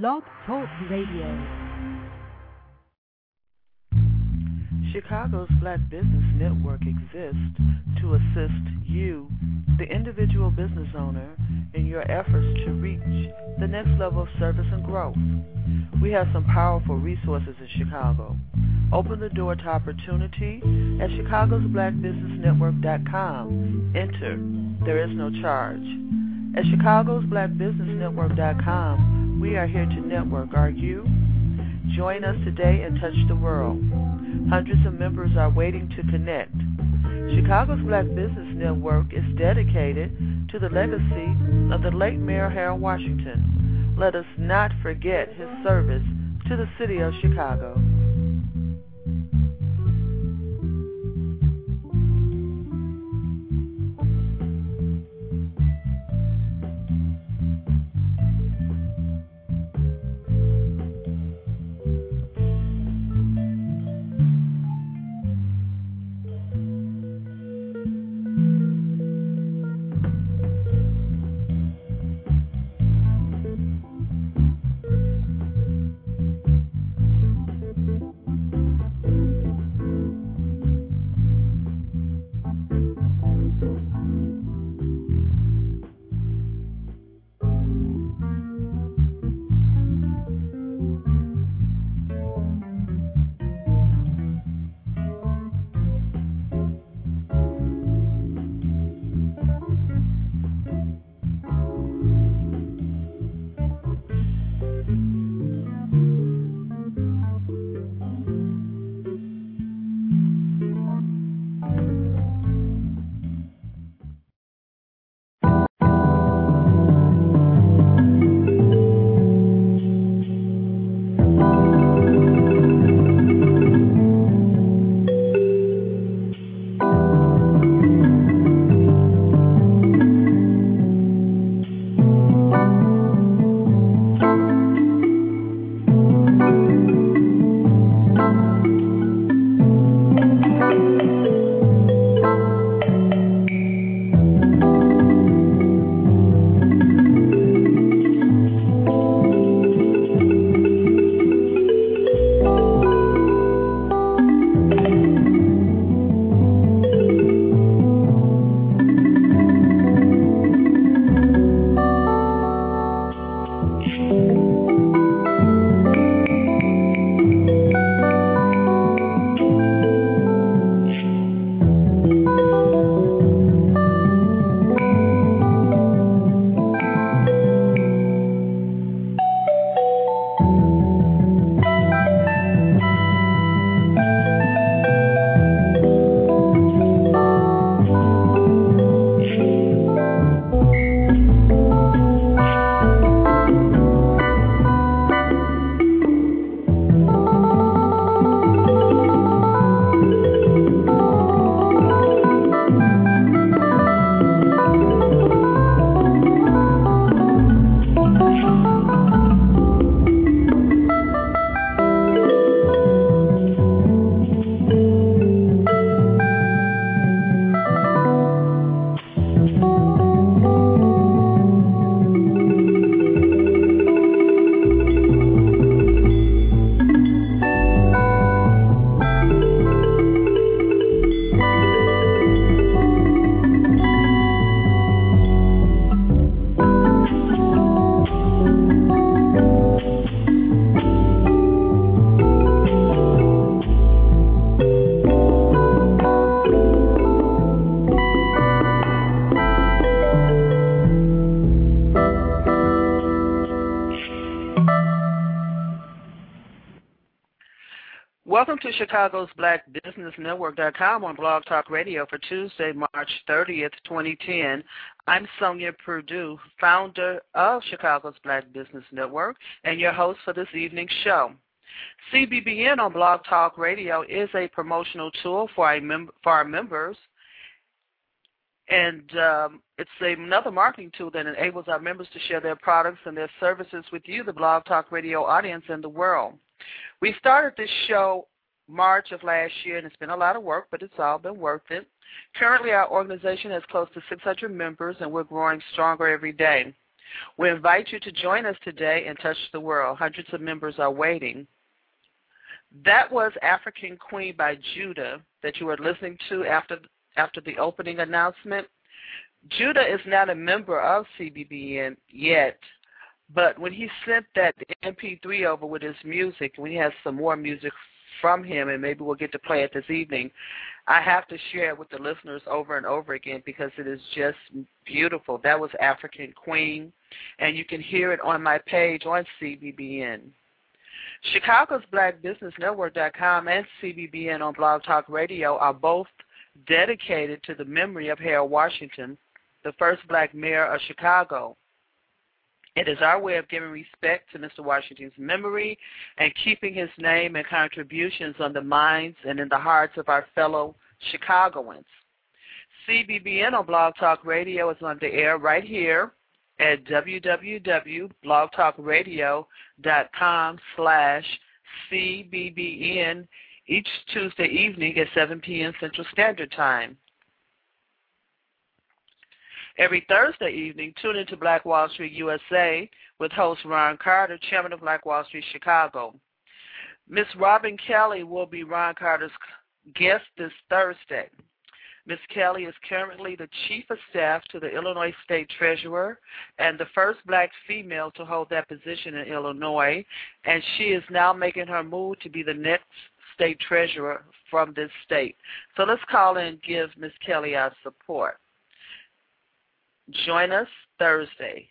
Blog Talk Radio. Chicago's Black Business Network exists to assist you, the individual business owner, in your efforts to reach the next level of service and growth. We have some powerful resources in Chicago. Open the door to opportunity at chicagosblackbusinessnetwork.com. Enter. There is no charge. At chicagosblackbusinessnetwork.com, we are here to network. Are you? Join us today and touch the world. Hundreds of members are waiting to connect. Chicago's Black Business Network is dedicated to the legacy of the late Mayor Harold Washington. Let us not forget his service to the city of Chicago. To Chicago's Black Business Network.com on Blog Talk Radio for Tuesday, March 30th, 2010. I'm Sonia Purdue, founder of Chicago's Black Business Network and your host for this evening's show. CBBN on Blog Talk Radio is a promotional tool for, a mem- for our members, and um, it's another marketing tool that enables our members to share their products and their services with you, the Blog Talk Radio audience, and the world. We started this show March of last year, and it's been a lot of work, but it's all been worth it. Currently, our organization has close to 600 members, and we're growing stronger every day. We invite you to join us today and touch the world. Hundreds of members are waiting. That was African Queen by Judah that you were listening to after after the opening announcement. Judah is not a member of CBBN yet, but when he sent that MP3 over with his music, we have some more music from him, and maybe we'll get to play it this evening. I have to share it with the listeners over and over again because it is just beautiful. That was African Queen, and you can hear it on my page on CBBN. Chicago's Black Business Network.com and CBBN on Blog Talk Radio are both dedicated to the memory of Harold Washington, the first black mayor of Chicago. It is our way of giving respect to Mr. Washington's memory and keeping his name and contributions on the minds and in the hearts of our fellow Chicagoans. CBBN on Blog Talk Radio is on the air right here at www.blogtalkradio.com slash CBBN each Tuesday evening at 7 p.m. Central Standard Time. Every Thursday evening, tune into Black Wall Street USA with host Ron Carter, chairman of Black Wall Street Chicago. Miss Robin Kelly will be Ron Carter's guest this Thursday. Ms. Kelly is currently the Chief of Staff to the Illinois State Treasurer and the first black female to hold that position in Illinois, and she is now making her move to be the next state treasurer from this state. So let's call in and give Ms. Kelly our support. Join us Thursday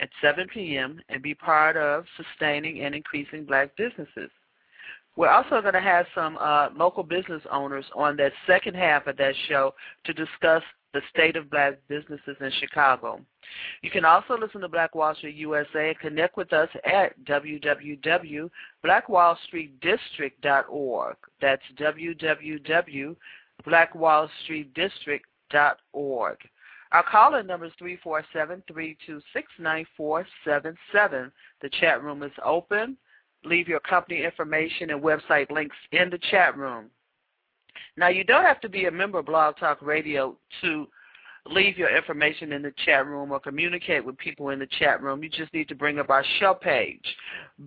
at 7 p.m. and be part of sustaining and increasing black businesses. We're also going to have some uh, local business owners on that second half of that show to discuss the state of black businesses in Chicago. You can also listen to Black Wall Street USA and connect with us at www.blackwallstreetdistrict.org. That's www.blackwallstreetdistrict.org. Our call-in number is 347-326-9477. The chat room is open. Leave your company information and website links in the chat room. Now, you don't have to be a member of Blog Talk Radio to leave your information in the chat room or communicate with people in the chat room. You just need to bring up our show page.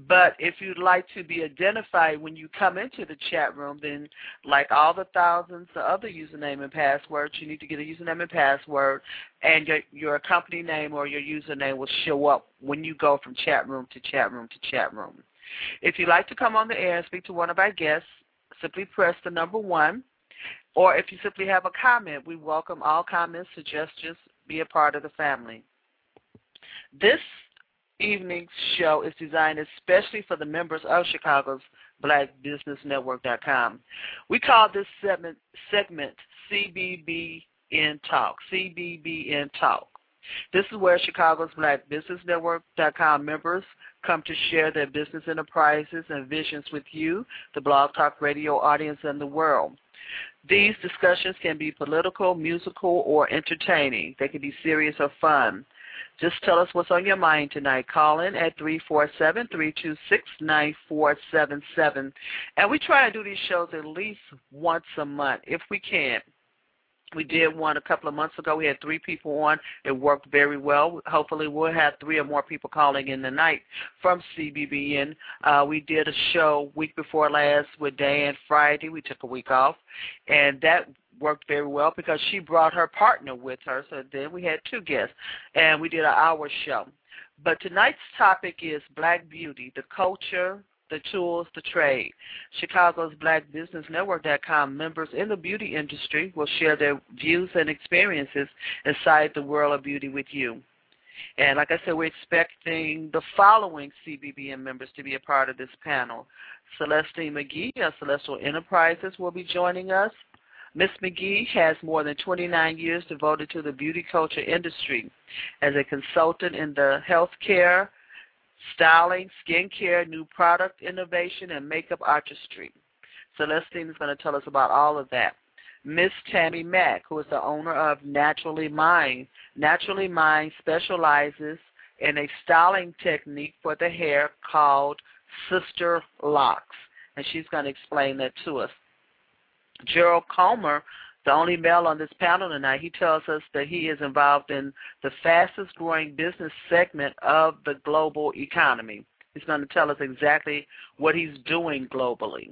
But if you'd like to be identified when you come into the chat room, then like all the thousands of other username and passwords, you need to get a username and password, and your, your company name or your username will show up when you go from chat room to chat room to chat room. If you'd like to come on the air and speak to one of our guests, simply press the number one or if you simply have a comment, we welcome all comments, suggestions, be a part of the family. This evening's show is designed especially for the members of Chicago's BlackBusinessNetwork.com. We call this segment, segment CBBN Talk, CBBN Talk. This is where Chicago's BlackBusinessNetwork.com members come to share their business enterprises and visions with you, the Blog Talk Radio audience, and the world. These discussions can be political, musical, or entertaining. They can be serious or fun. Just tell us what's on your mind tonight. Call in at 347-326-9477. And we try to do these shows at least once a month if we can. We did one a couple of months ago. We had three people on. It worked very well. Hopefully, we'll have three or more people calling in tonight from CBBN. Uh, we did a show week before last with Dan Friday. We took a week off, and that worked very well because she brought her partner with her. So then we had two guests, and we did an hour show. But tonight's topic is Black Beauty, the culture, the tools, the trade. Chicago's BlackBusinessNetwork.com members in the beauty industry will share their views and experiences inside the world of beauty with you. And like I said, we're expecting the following CBBN members to be a part of this panel. Celestine McGee of Celestial Enterprises will be joining us. Ms. McGee has more than 29 years devoted to the beauty culture industry as a consultant in the healthcare, styling, skincare, new product innovation, and makeup artistry. Celestine is going to tell us about all of that. Miss Tammy Mack, who is the owner of Naturally Mine. Naturally Mine specializes in a styling technique for the hair called Sister Locks, and she's going to explain that to us. Gerald Comer, the only male on this panel tonight. He tells us that he is involved in the fastest growing business segment of the global economy. He's going to tell us exactly what he's doing globally.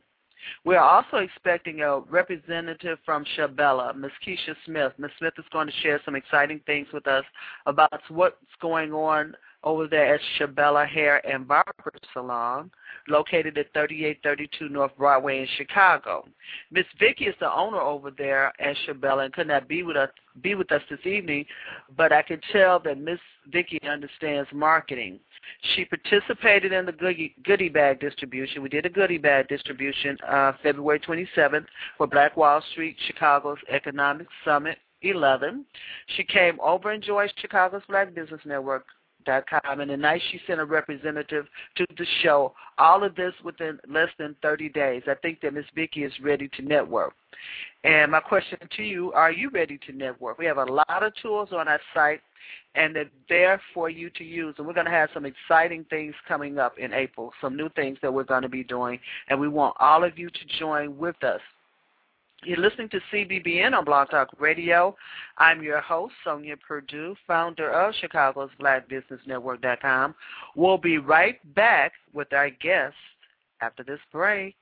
We are also expecting a representative from Shabella, Ms. Keisha Smith. Ms. Smith is going to share some exciting things with us about what's going on over there at Shabella Hair and Barber Salon, located at 3832 North Broadway in Chicago. Miss Vicky is the owner over there at Shabella and could not be with us be with us this evening, but I can tell that Miss Vicky understands marketing. She participated in the goodie, goodie bag distribution. We did a goodie bag distribution uh, February 27th for Black Wall Street, Chicago's Economic Summit 11. She came over and joined Chicago's Black Business Network com, and tonight she sent a representative to the show. All of this within less than 30 days. I think that Miss Vicky is ready to network. And my question to you, are you ready to network? We have a lot of tools on our site, and they're there for you to use. And we're going to have some exciting things coming up in April, some new things that we're going to be doing, and we want all of you to join with us. You're listening to CBBN on Blog Talk Radio. I'm your host, Sonia Purdue, founder of Chicago's BlackBusinessNetwork.com. We'll be right back with our guest after this break.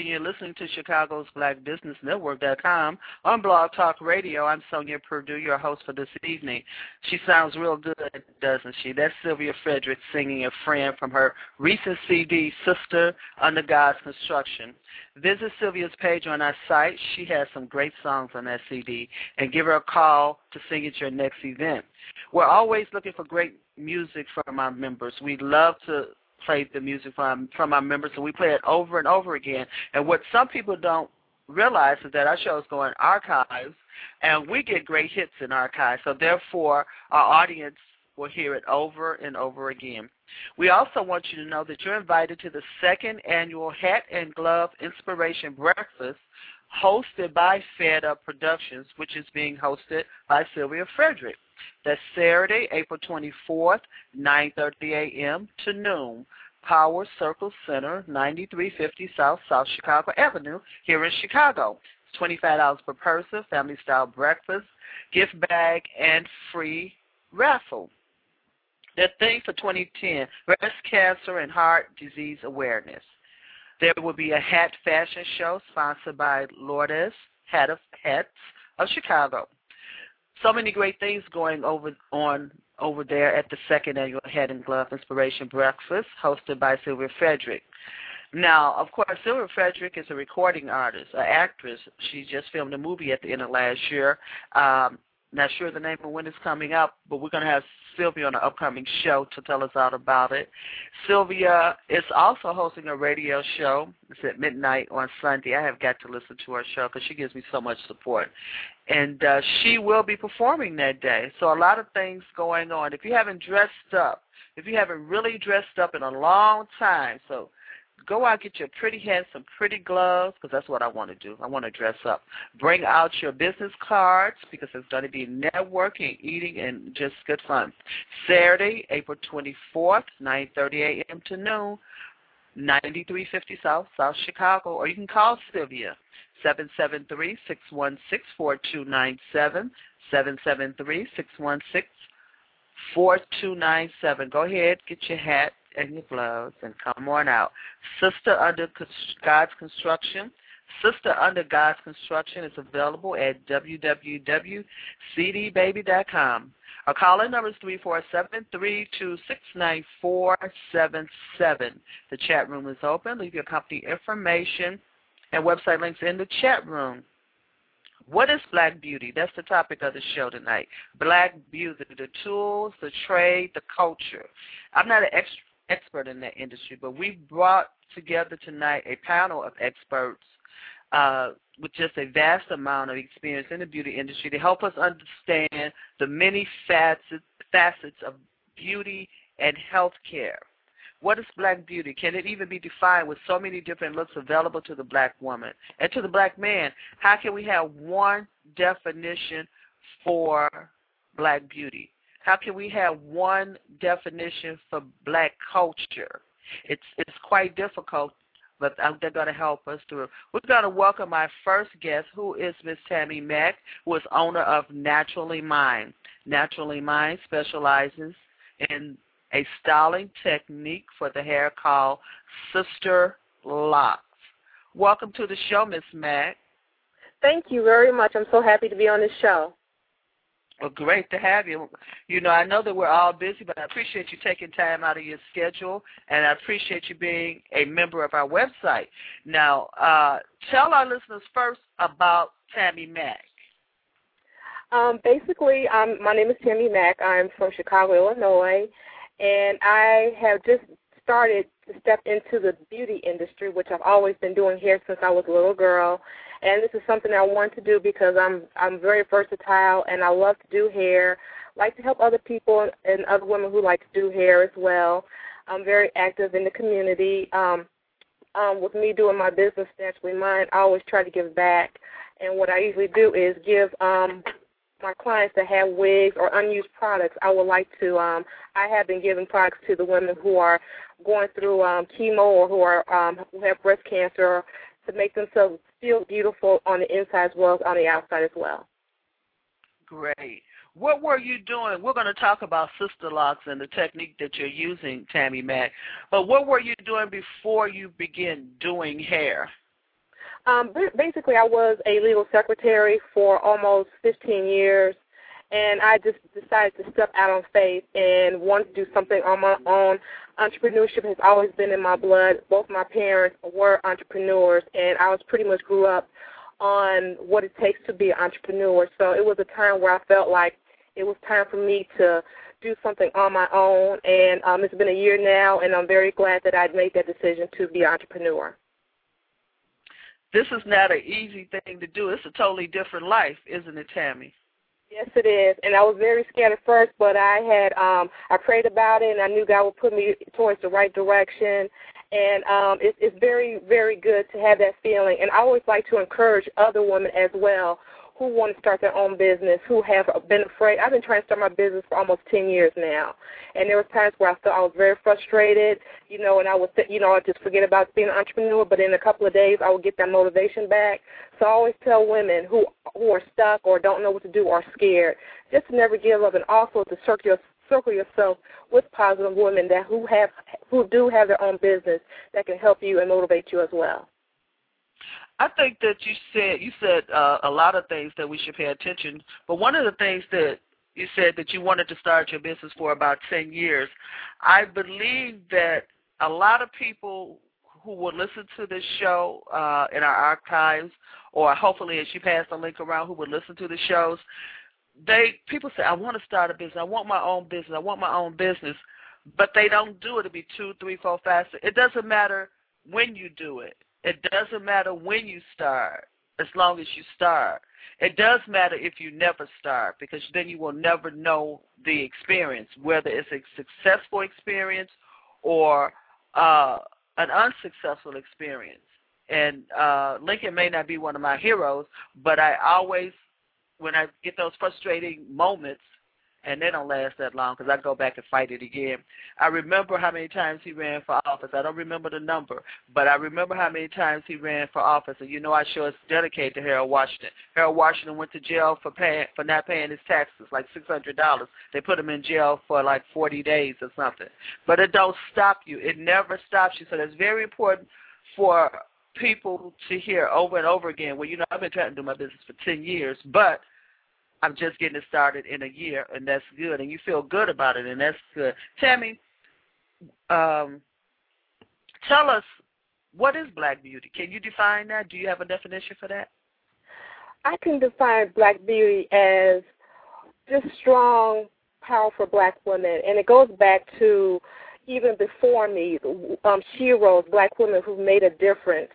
And you're listening to Chicago's Black Business Network.com on Blog Talk Radio. I'm Sonia Purdue, your host for this evening. She sounds real good, doesn't she? That's Sylvia Frederick singing a friend from her recent CD, Sister Under God's Construction. Visit Sylvia's page on our site. She has some great songs on that CD, and give her a call to sing at your next event. We're always looking for great music from our members. We'd love to play the music from from our members, and we play it over and over again. And what some people don't realize is that our shows go in archives, and we get great hits in archives. So therefore, our audience will hear it over and over again. We also want you to know that you're invited to the second annual Hat and Glove Inspiration Breakfast hosted by Fed Up Productions, which is being hosted by Sylvia Frederick. That's Saturday, April 24th, 9.30 a.m. to noon. Power Circle Center, 9350 South South Chicago Avenue, here in Chicago. It's $25 per person, family-style breakfast, gift bag, and free raffle. The theme for 2010, breast cancer and heart disease awareness. There will be a hat fashion show sponsored by Lourdes Hat of Hats of Chicago so many great things going over on over there at the second annual Hat and Glove Inspiration Breakfast hosted by Sylvia Frederick. Now, of course, Sylvia Frederick is a recording artist, an actress. She just filmed a movie at the end of last year. Um, not sure the name of when it's coming up, but we're going to have Sylvia on an upcoming show to tell us all about it. Sylvia is also hosting a radio show. It's at midnight on Sunday. I have got to listen to her show because she gives me so much support. And uh, she will be performing that day. So a lot of things going on. If you haven't dressed up, if you haven't really dressed up in a long time, so Go out, get your pretty handsome, pretty gloves, because that's what I want to do. I want to dress up. Bring out your business cards, because it's going to be networking, eating, and just good fun. Saturday, April 24th, 9.30 a.m. to noon, 9350 South, South Chicago, or you can call Sylvia, 773-616-4297, 773-616-4297. Go ahead, get your hat, and your gloves and come on out. Sister Under God's Construction. Sister Under God's Construction is available at www.cdbaby.com. Our call-in number is 347-326-9477. The chat room is open. Leave your company information and website links in the chat room. What is black beauty? That's the topic of the show tonight. Black beauty, the tools, the trade, the culture. I'm not an expert expert in that industry, but we brought together tonight a panel of experts uh, with just a vast amount of experience in the beauty industry to help us understand the many facets, facets of beauty and health care. What is black beauty? Can it even be defined with so many different looks available to the black woman and to the black man? How can we have one definition for black beauty? How can we have one definition for black culture? It's it's quite difficult, but they're going to help us through. We're going to welcome our first guest, who is Miss Tammy Mack, who is owner of Naturally Mine. Naturally Mine specializes in a styling technique for the hair called Sister Locks. Welcome to the show, Miss Mack. Thank you very much. I'm so happy to be on this show. Well, great to have you. You know, I know that we're all busy, but I appreciate you taking time out of your schedule, and I appreciate you being a member of our website. Now, uh, tell our listeners first about Tammy Mack. Um, basically, um, my name is Tammy Mack. I'm from Chicago, Illinois, and I have just started to step into the beauty industry, which I've always been doing here since I was a little girl and this is something I want to do because I'm I'm very versatile and I love to do hair. Like to help other people and other women who like to do hair as well. I'm very active in the community. Um, um, with me doing my business naturally mine, I always try to give back. And what I usually do is give um, my clients that have wigs or unused products. I would like to. Um, I have been giving products to the women who are going through um, chemo or who are um, who have breast cancer to make themselves feel beautiful on the inside as well as on the outside as well. Great. what were you doing? We're going to talk about sister locks and the technique that you're using, Tammy Mack. But what were you doing before you began doing hair? Um, basically, I was a legal secretary for almost 15 years, and I just decided to step out on faith and want to do something on my own. Entrepreneurship has always been in my blood. Both my parents were entrepreneurs, and I was pretty much grew up on what it takes to be an entrepreneur. So it was a time where I felt like it was time for me to do something on my own. And um, it's been a year now, and I'm very glad that I made that decision to be an entrepreneur. This is not an easy thing to do. It's a totally different life, isn't it, Tammy? Yes, it is. And I was very scared at first, but I had um I prayed about it and I knew God would put me towards the right direction. And um it's it's very, very good to have that feeling. And I always like to encourage other women as well who want to start their own business, who have been afraid. I've been trying to start my business for almost 10 years now, and there were times where I felt I was very frustrated, you know, and I would, you know, I just forget about being an entrepreneur. But in a couple of days, I would get that motivation back. So I always tell women who who are stuck or don't know what to do or scared, just to never give up, and also to circle circle yourself with positive women that who have who do have their own business that can help you and motivate you as well. I think that you said you said uh, a lot of things that we should pay attention. But one of the things that you said that you wanted to start your business for about ten years, I believe that a lot of people who will listen to this show uh, in our archives, or hopefully as you pass the link around, who would listen to the shows, they people say, I want to start a business. I want my own business. I want my own business, but they don't do it to be two, three, four, five. It doesn't matter when you do it it doesn't matter when you start, as long as you start. It does matter if you never start, because then you will never know the experience, whether it's a successful experience or uh, an unsuccessful experience. And uh, Lincoln may not be one of my heroes, but I always, when I get those frustrating moments, and they don't last that long because I go back and fight it again. I remember how many times he ran for office. I don't remember the number, but I remember how many times he ran for office. And you know, I sure dedicated to Harold Washington. Harold Washington went to jail for paying for not paying his taxes, like six hundred dollars. They put him in jail for like forty days or something. But it don't stop you. It never stops you. So that's very important for people to hear over and over again. Well, you know, I've been trying to do my business for ten years, but I'm just getting it started in a year, and that's good. And you feel good about it, and that's good. Tammy, um, tell us what is black beauty? Can you define that? Do you have a definition for that? I can define black beauty as just strong, powerful black women, and it goes back to even before me, um, sheroes, black women who've made a difference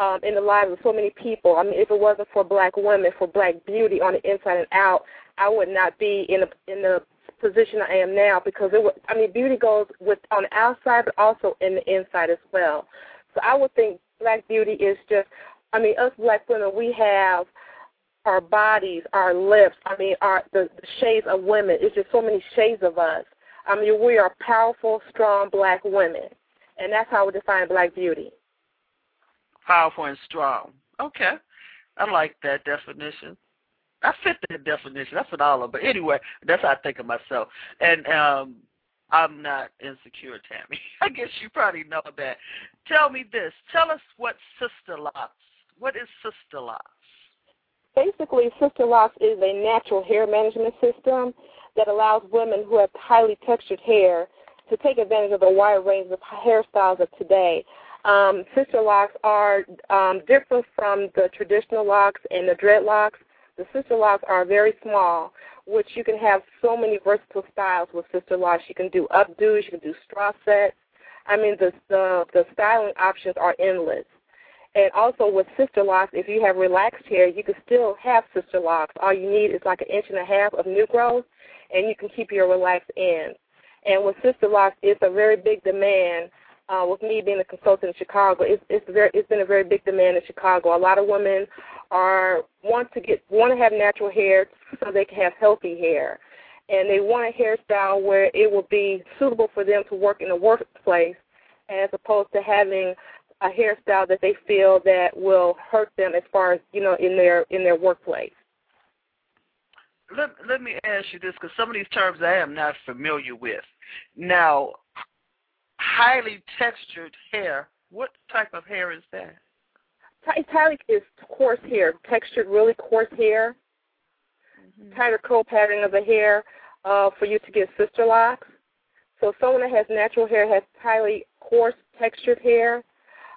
um, in the lives of so many people. I mean, if it wasn't for black women, for black beauty on the inside and out, I would not be in a, in the position I am now because it was, I mean, beauty goes with on the outside, but also in the inside as well. So I would think black beauty is just, I mean, us black women, we have our bodies, our lips. I mean, our the, the shades of women. It's just so many shades of us. I mean, we are powerful, strong black women, and that's how we define black beauty powerful and strong. Okay. I like that definition. I fit that definition. Fit all of. But anyway, that's how I think of myself. And um I'm not insecure, Tammy. I guess you probably know that. Tell me this. Tell us what Sister Locks. What is Sister Locks? Basically, Sister Locks is a natural hair management system that allows women who have highly textured hair to take advantage of the wide range of hairstyles of today. Um, sister locks are um, different from the traditional locks and the dreadlocks. The sister locks are very small, which you can have so many versatile styles with sister locks. You can do updos, you can do straw sets. I mean, the the, the styling options are endless. And also with sister locks, if you have relaxed hair, you can still have sister locks. All you need is like an inch and a half of new growth, and you can keep your relaxed ends. And with sister locks, it's a very big demand uh, with me being a consultant in Chicago, it's it's very it's been a very big demand in Chicago. A lot of women are want to get want to have natural hair so they can have healthy hair, and they want a hairstyle where it will be suitable for them to work in the workplace, as opposed to having a hairstyle that they feel that will hurt them as far as you know in their in their workplace. let let me ask you this because some of these terms I am not familiar with. Now, highly textured hair. What type of hair is that? Italic is coarse hair, textured, really coarse hair. Mm-hmm. Tighter curl pattern of the hair uh, for you to get sister locks. So someone that has natural hair has highly coarse textured hair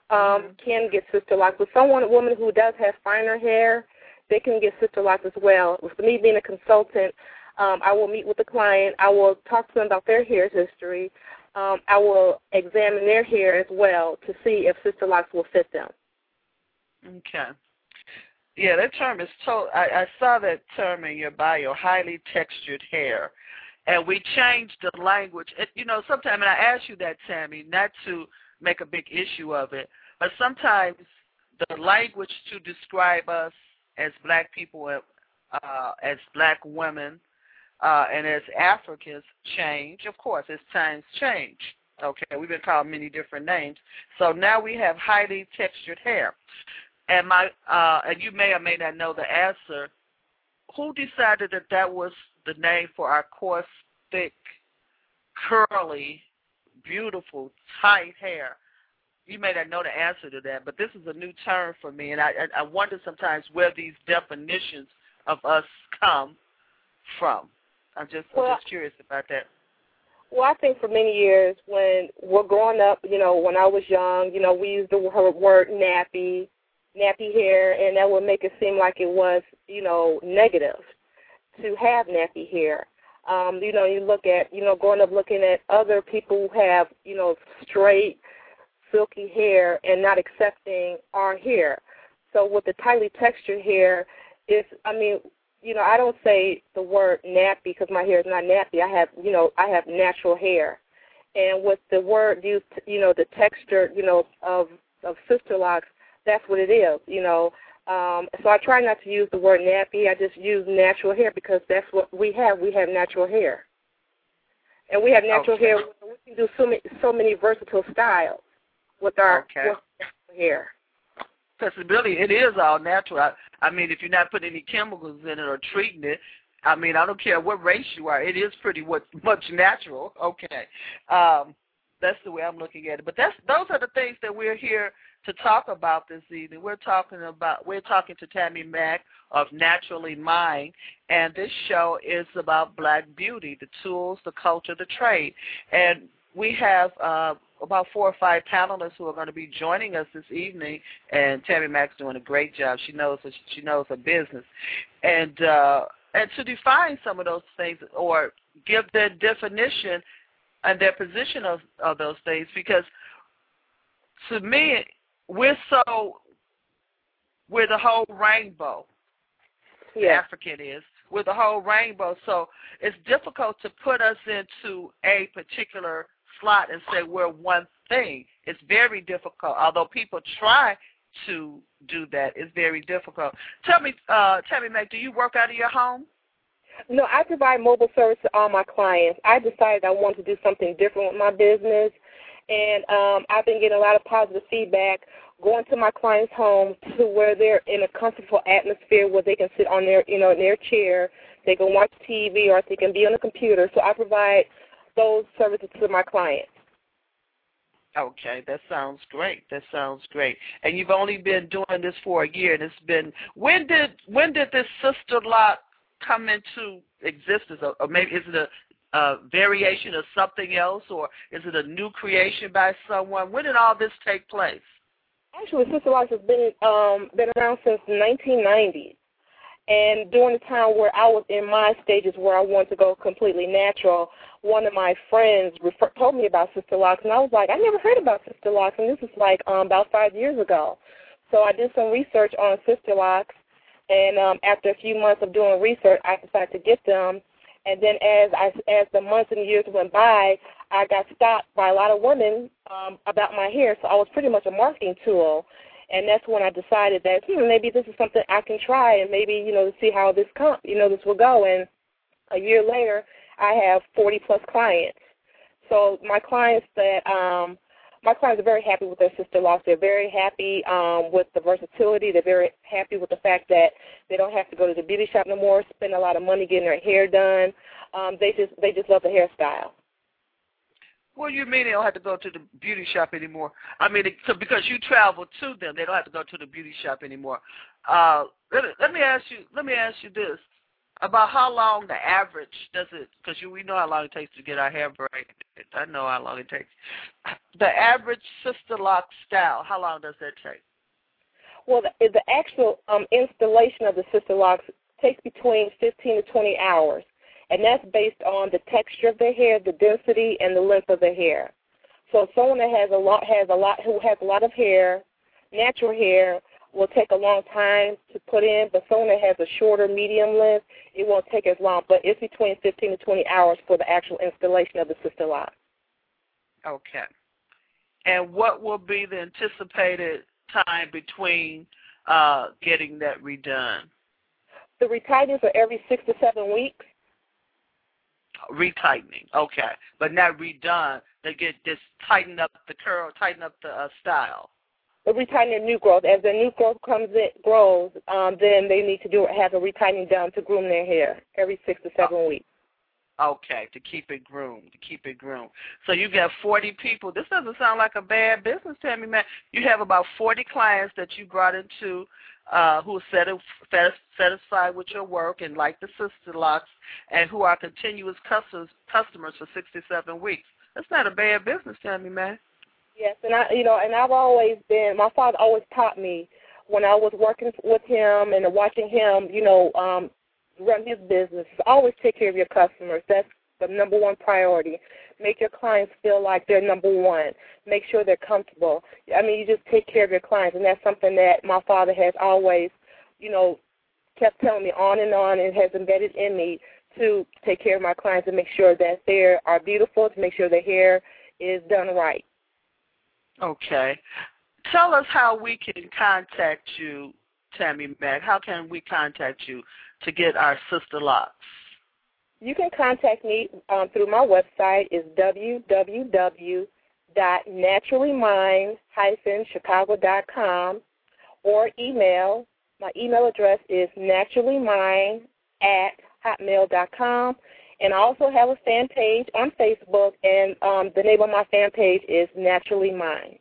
um, mm-hmm. can get sister locks. But someone, a woman who does have finer hair, they can get sister locks as well. With me being a consultant, um, I will meet with the client. I will talk to them about their hair history. Um, I will examine their hair as well to see if sister locks will fit them. Okay. Yeah, that term is told. I, I saw that term in your bio, highly textured hair, and we changed the language. You know, sometimes, and I ask you that, Tammy, not to make a big issue of it, but sometimes the language to describe us as black people, uh, as black women, uh, and as Africans change. Of course, as times change. Okay, we've been called many different names. So now we have highly textured hair. And my uh, and you may or may not know the answer. Who decided that that was the name for our coarse, thick, curly, beautiful, tight hair? You may not know the answer to that, but this is a new term for me, and I I wonder sometimes where these definitions of us come from. I'm just well, I'm just curious about that. Well, I think for many years when we're growing up, you know, when I was young, you know, we used the word nappy, nappy hair, and that would make it seem like it was, you know, negative to have nappy hair. Um, you know, you look at, you know, growing up looking at other people who have, you know, straight, silky hair and not accepting our hair. So with the tightly textured hair, it's, I mean, you know, I don't say the word nappy because my hair is not nappy. I have, you know, I have natural hair. And with the word used, you know, the texture, you know, of of sister locks, that's what it is, you know. Um, so I try not to use the word nappy. I just use natural hair because that's what we have. We have natural hair, and we have natural okay. hair. We can do so many so many versatile styles with our, okay. with our hair. Because it is all natural. I, I mean, if you're not putting any chemicals in it or treating it, I mean, I don't care what race you are. It is pretty what, much natural. Okay. Um, that's the way I'm looking at it. But that's those are the things that we're here to talk about this evening. We're talking about we're talking to Tammy Mack of Naturally Mine, and this show is about Black beauty, the tools, the culture, the trade, and we have uh, about four or five panelists who are going to be joining us this evening, and Tammy Mack's doing a great job. She knows she knows her business, and uh, and to define some of those things or give their definition and their position of, of those things, because to me we're so we're the whole rainbow. Yeah. African is. We're the whole rainbow. So it's difficult to put us into a particular slot and say we're one thing. It's very difficult. Although people try to do that, it's very difficult. Tell me, uh, tell me, Meg, do you work out of your home? No, I provide mobile service to all my clients. I decided I wanted to do something different with my business, and um, I've been getting a lot of positive feedback going to my clients' homes to where they're in a comfortable atmosphere where they can sit on their, you know, in their chair, they can watch TV, or they can be on the computer. So I provide those services to my clients. Okay, that sounds great. That sounds great. And you've only been doing this for a year, and it's been when did when did this sister lot come into existence, or, maybe is it a a variation of something else, or is it a new creation by someone? When did all this take place? Actually, Sister Locks has been um, been around since the 1990s. And during the time where I was in my stages where I wanted to go completely natural, one of my friends refer- told me about Sister Locks, and I was like, I never heard about Sister Locks, and this is like um, about five years ago. So I did some research on Sister Locks, and um, after a few months of doing research, I decided to get them. And then as I, as the months and years went by, I got stopped by a lot of women um, about my hair, so I was pretty much a marketing tool and that's when I decided that hmm, maybe this is something I can try, and maybe you know to see how this come, you know, this will go. And a year later, I have 40 plus clients. So my clients that um, my clients are very happy with their Sisterlocks. They're very happy um, with the versatility. They're very happy with the fact that they don't have to go to the beauty shop no more, spend a lot of money getting their hair done. Um, they just they just love the hairstyle. What do you mean they don't have to go to the beauty shop anymore? I mean, so because you travel to them, they don't have to go to the beauty shop anymore. Uh, let, let me ask you. Let me ask you this: about how long the average does it? Because we know how long it takes to get our hair braided. I know how long it takes. The average Sisterlock style, how long does that take? Well, the, the actual um, installation of the Sisterlocks takes between 15 to 20 hours and that's based on the texture of their hair, the density, and the length of the hair. So someone that has a lot has a lot who has a lot of hair, natural hair, will take a long time to put in, but someone that has a shorter, medium length, it won't take as long. But it's between 15 to 20 hours for the actual installation of the Sisterlock. Okay. And what will be the anticipated time between uh, getting that redone? The retightings are every six to seven weeks retightening. Okay, but not redone. They get just tighten up the curl, tighten up the uh, style. The retightening new growth. As the new growth comes in, grows, um, then they need to do have a retightening done to groom their hair every six to seven oh. weeks. Okay, to keep it groomed, to keep it groomed. So you got 40 people. This doesn't sound like a bad business, Tammy, man. You have about 40 clients that you brought into uh, who are satisfied with your work and like the Sisterlocks and who are continuous customers customers for 67 weeks. That's not a bad business, Tammy, man. Yes, and I, you know, and I've always been. My father always taught me when I was working with him and watching him, you know, um, run his business. Always take care of your customers. That's the number one priority. Make your clients feel like they're number one. Make sure they're comfortable. I mean, you just take care of your clients, and that's something that my father has always, you know, kept telling me on and on and has embedded in me to take care of my clients and make sure that they are beautiful, to make sure their hair is done right. Okay. Tell us how we can contact you, Tammy Mack. How can we contact you to get our Sisterlocks? You can contact me um, through my website is www.naturallymine-chicago.com or email. My email address is naturallymine at hotmail.com. And I also have a fan page on Facebook, and um, the name of my fan page is Naturally Mine.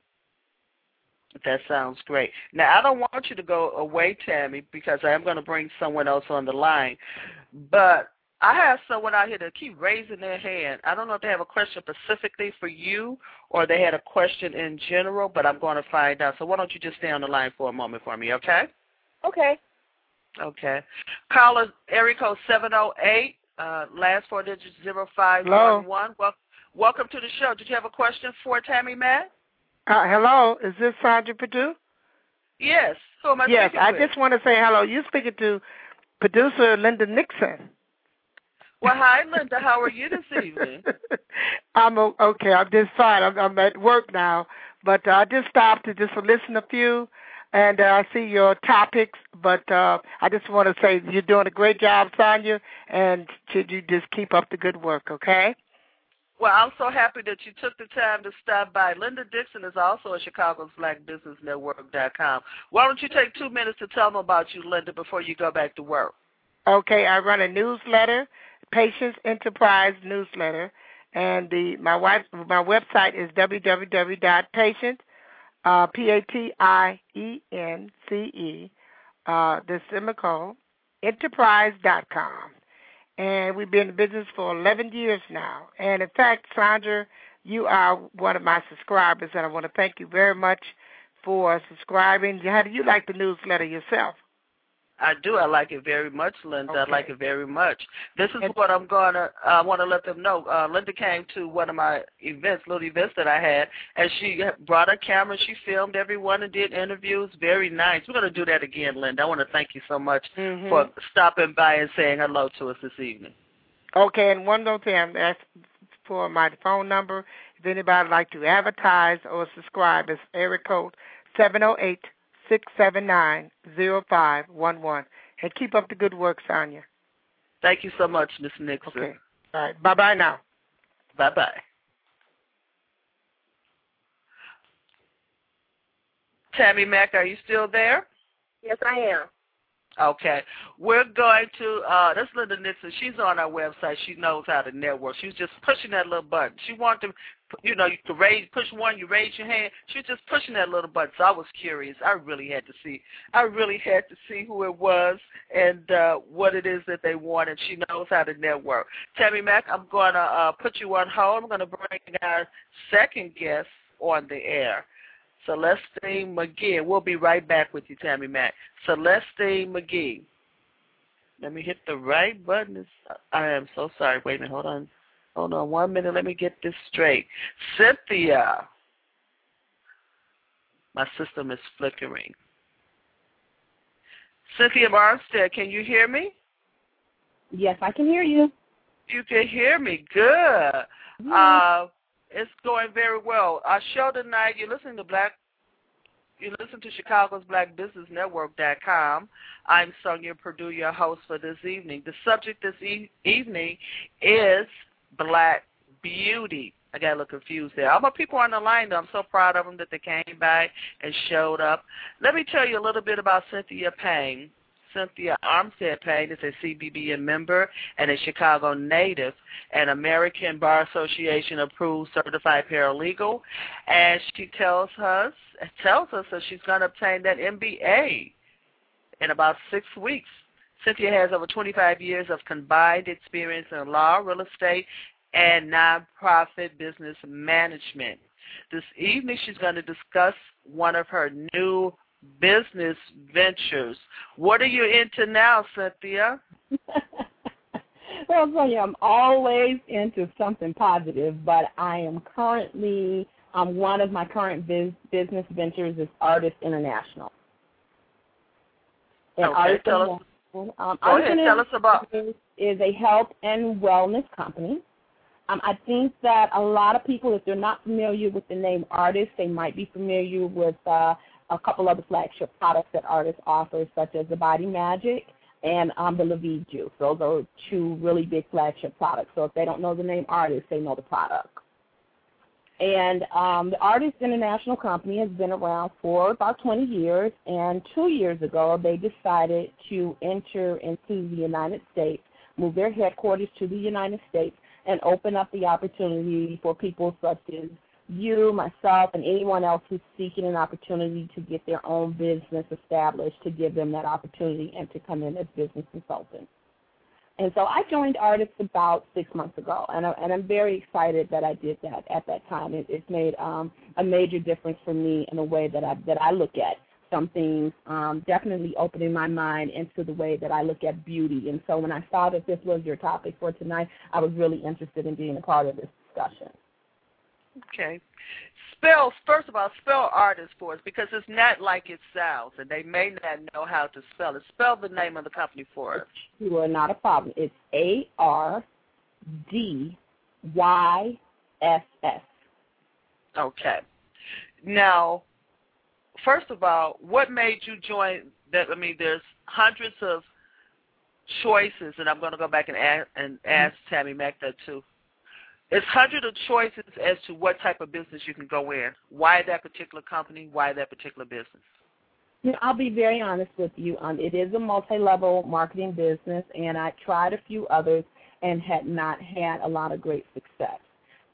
That sounds great. Now, I don't want you to go away, Tammy, because I am going to bring someone else on the line. But I have someone out here that keep raising their hand. I don't know if they have a question specifically for you or they had a question in general, but I'm going to find out. So why don't you just stay on the line for a moment for me, okay? Okay. Okay. Caller, area code 708, uh, last four digits 0511. Well, welcome to the show. Did you have a question for Tammy Mack? Uh, hello, is this Sandra Perdue? Yes. Who am I yes, I just want to say hello. You're speaking to producer Linda Nixon. Well, hi, Linda. How are you this evening? I'm okay. I'm just fine. I'm, I'm at work now, but uh, I just stopped to just listen a few, and uh, I see your topics. But uh, I just want to say you're doing a great job, Sonia, and should you just keep up the good work, okay? Well, I'm so happy that you took the time to stop by. Linda Dixon is also at Chicago's Black Business Network.com. Why don't you take two minutes to tell them about you, Linda, before you go back to work? Okay, I run a newsletter Patience Enterprise newsletter, and the my wife my website is www.patient uh, p a t i e n c e uh, the semicolon enterprise.com, and we've been in business for 11 years now. And in fact, Sandra, you are one of my subscribers, and I want to thank you very much for subscribing. How do you like the newsletter yourself? I do. I like it very much, Linda. Okay. I like it very much. This is and, what I'm gonna. I want to let them know. Uh, Linda came to one of my events, little events that I had, and she brought a camera. She filmed everyone and did interviews. Very nice. We're gonna do that again, Linda. I want to thank you so much mm-hmm. for stopping by and saying hello to us this evening. Okay, and one more thing. That's for my phone number. If anybody would like to advertise or subscribe, it's area code seven zero oh eight Six seven nine zero five one one, And keep up the good work, Sonia. Thank you so much, Miss Nixon. Okay. All right. Bye-bye now. Bye-bye. Tammy Mack, are you still there? Yes, I am. Okay. We're going to, uh, that's Linda Nixon. She's on our website. She knows how to network. She's just pushing that little button. She wanted to, you know, you could raise, push one, you raise your hand. She was just pushing that little button. So I was curious. I really had to see, I really had to see who it was and uh, what it is that they wanted. She knows how to network. Tammy Mack, I'm going to uh, put you on hold. I'm going to bring our second guest on the air. Celestine McGee. We'll be right back with you, Tammy Mack. Celestine McGee. Let me hit the right button. I am so sorry. Wait a minute. Hold on. Hold on one minute. Let me get this straight. Cynthia. My system is flickering. Cynthia Armstead, can you hear me? Yes, I can hear you. You can hear me. Good. Mm-hmm. Uh, it's going very well. Our show tonight, you're listening to Black you listen to Chicago's Black Business Network.com. I'm Sonia Purdue, your host for this evening. The subject this e- evening is Black Beauty. I got a little confused there. All my people on the line, though, I'm so proud of them that they came by and showed up. Let me tell you a little bit about Cynthia Payne. Cynthia Armstead Payne is a CBBN member and a Chicago native, an American Bar Association approved certified paralegal, and she tells us tells us that she's going to obtain that MBA in about six weeks. Cynthia has over 25 years of combined experience in law, real estate, and nonprofit business management. This evening, she's going to discuss one of her new business ventures. What are you into now, Cynthia? well, Sonia, I'm always into something positive, but I am currently, um, one of my current biz- business ventures is Ardyss International. And okay, Ardyss tell us. Um, Go ahead, tell us about. Is a health and wellness company. Um, I think that a lot of people, if they're not familiar with the name Ardyss, they might be familiar with uh, a couple other flagship products that Ardyss offer, such as the Body Magic and um, the Le'Vive Juice. Those are two really big flagship products. So if they don't know the name Ardyss, they know the product. And um, the Ardyss International Company has been around for about 20 years, and two years ago they decided to enter into the United States, move their headquarters to the United States, and open up the opportunity for people such as you, myself, and anyone else who's seeking an opportunity to get their own business established to give them that opportunity and to come in as business consultants. And so I joined Ardyss about six months ago, and, I, and I'm very excited that I did that at that time. It, it's made um, a major difference for me in a way that I that I look at some things, um, definitely opening my mind into the way that I look at beauty. And so when I saw that this was your topic for tonight, I was really interested in being a part of this discussion. Okay. Spell first of all, spell Ardyss for us because it's not like it sounds, and they may not know how to spell it. Spell the name of the company for us. You are not a problem. It's A R D Y S S. Okay. Now, first of all, what made you join? That I mean, there's hundreds of choices, and I'm going to go back and ask, and ask mm-hmm. Tammy Mack that too. It's hundreds of choices as to what type of business you can go in. Why that particular company? Why that particular business? You know, I'll be very honest with you. Um, it is a multi-level marketing business, and I tried a few others and had not had a lot of great success.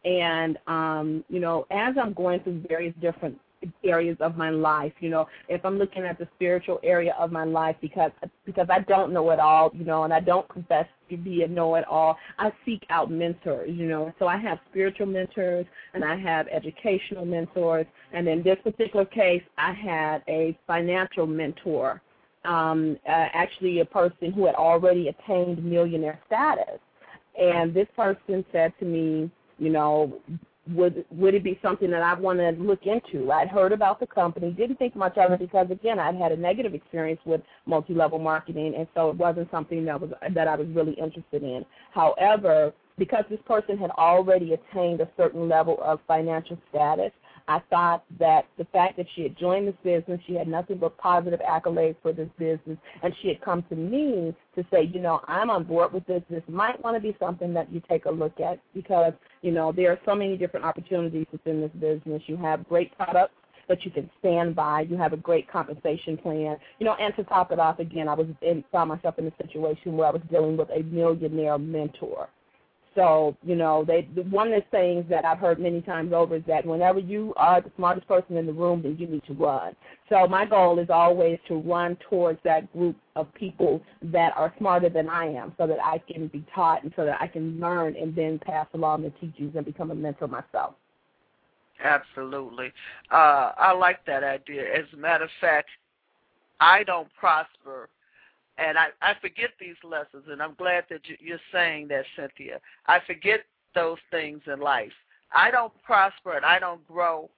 And um, you know, as I'm going through various different areas of my life. You know, if I'm looking at the spiritual area of my life, because because I don't know it all, you know, and I don't confess to be a know-it-all. I seek out mentors, you know. So I have spiritual mentors and I have educational mentors, and in this particular case, I had a financial mentor. Um, uh, actually, a person who had already attained millionaire status, and this person said to me, you know, would would it be something that I want to look into? I'd heard about the company, didn't think much of it because again I'd had a negative experience with multi-level marketing, and so it wasn't something that was that I was really interested in. However, because this person had already attained a certain level of financial status, I thought that the fact that she had joined this business, she had nothing but positive accolades for this business, and she had come to me to say, you know, I'm on board with this. This might want to be something that you take a look at because, you know, there are so many different opportunities within this business. You have great products that you can stand by. You have a great compensation plan. You know, and to top it off again, I was in, found myself in a situation where I was dealing with a millionaire mentor. So, you know, they one of the things that I've heard many times over is that whenever you are the smartest person in the room, then you need to run. So my goal is always to run towards that group of people that are smarter than I am so that I can be taught and so that I can learn and then pass along the teachings and become a mentor myself. Absolutely. Uh, I like that idea. As a matter of fact, I don't prosper and I, I forget these lessons, and I'm glad that you're saying that, Cynthia. I forget those things in life. I don't prosper and I don't grow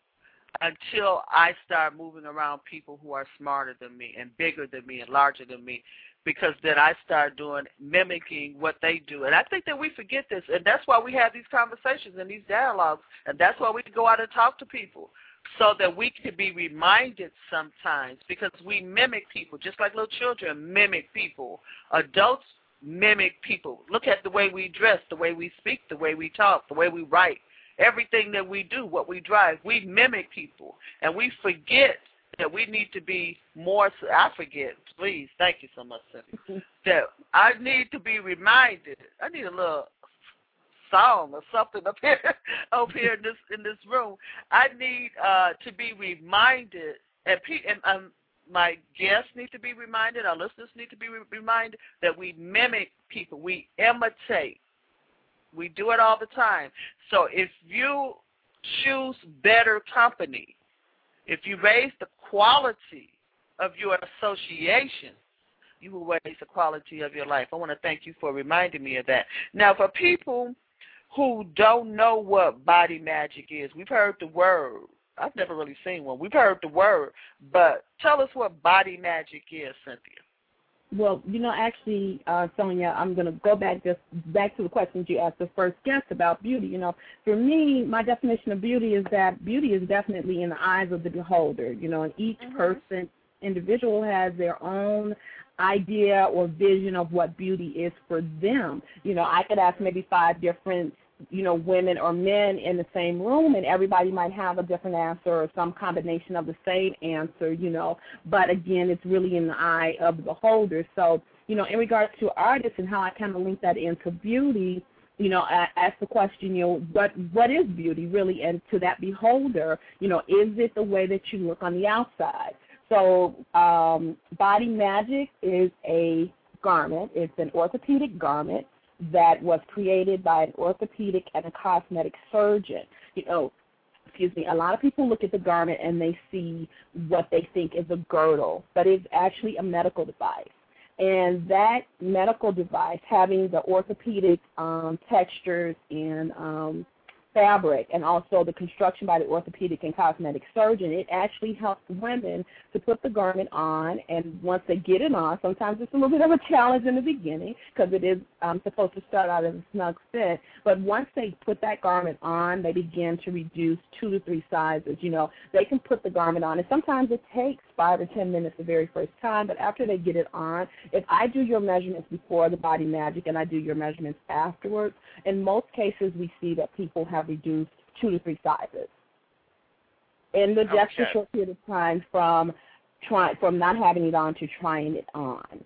until I start moving around people who are smarter than me and bigger than me and larger than me because then I start doing mimicking what they do. And I think that we forget this and that's why we have these conversations and these dialogues and that's why we go out and talk to people so that we can be reminded sometimes because we mimic people just like little children mimic people. Adults mimic people. Look at the way we dress the way we speak the way we talk the way we write. Everything that we do what we drive we mimic people. And we forget that we need to be more i forget please thank you so much Cindy, that i need to be reminded. I need a little song or something up here up here in this in this room. I need uh, to be reminded, and, pe- and um, my guests need to be reminded, our listeners need to be re- reminded that we mimic people, we imitate. We do it all the time. So if you choose better company, if you raise the quality of your association, you will raise the quality of your life. I want to thank you for reminding me of that. Now, for people who don't know what body magic is. We've heard the word. I've never really seen one. We've heard the word, but tell us what body magic is, Cynthia. Well, you know, actually, uh, Sonia, I'm going to go back just back to the questions you asked the first guest about beauty. You know, for me, my definition of beauty is that beauty is definitely in the eyes of the beholder. You know, and each mm-hmm. person, individual, has their own idea or vision of what beauty is for them. You know, I could ask maybe five different you know, women or men in the same room, and everybody might have a different answer or some combination of the same answer, you know. But again, it's really in the eye of the beholder. So, you know, in regards to Ardyss and how I kind of link that into beauty, you know, I ask the question, you know, what what is beauty really? And to that beholder, you know, is it the way that you look on the outside? So, um, body magic is a garment. It's an orthopedic garment that was created by an orthopedic and a cosmetic surgeon. You know, excuse me, a lot of people look at the garment and they see what they think is a girdle, but it's actually a medical device. And that medical device, having the orthopedic um, textures and um, fabric and also the construction by the orthopedic and cosmetic surgeon, it actually helps women to put the garment on. And once they get it on, sometimes it's a little bit of a challenge in the beginning because it is um, supposed to start out as a snug fit. But once they put that garment on, they begin to reduce two to three sizes. You know, they can put the garment on, and sometimes it takes five or ten minutes the very first time. But after they get it on, if I do your measurements before the body magic and I do your measurements afterwards, in most cases we see that people have reduced two to three sizes in the just okay. a short period of time from trying from not having it on to trying it on.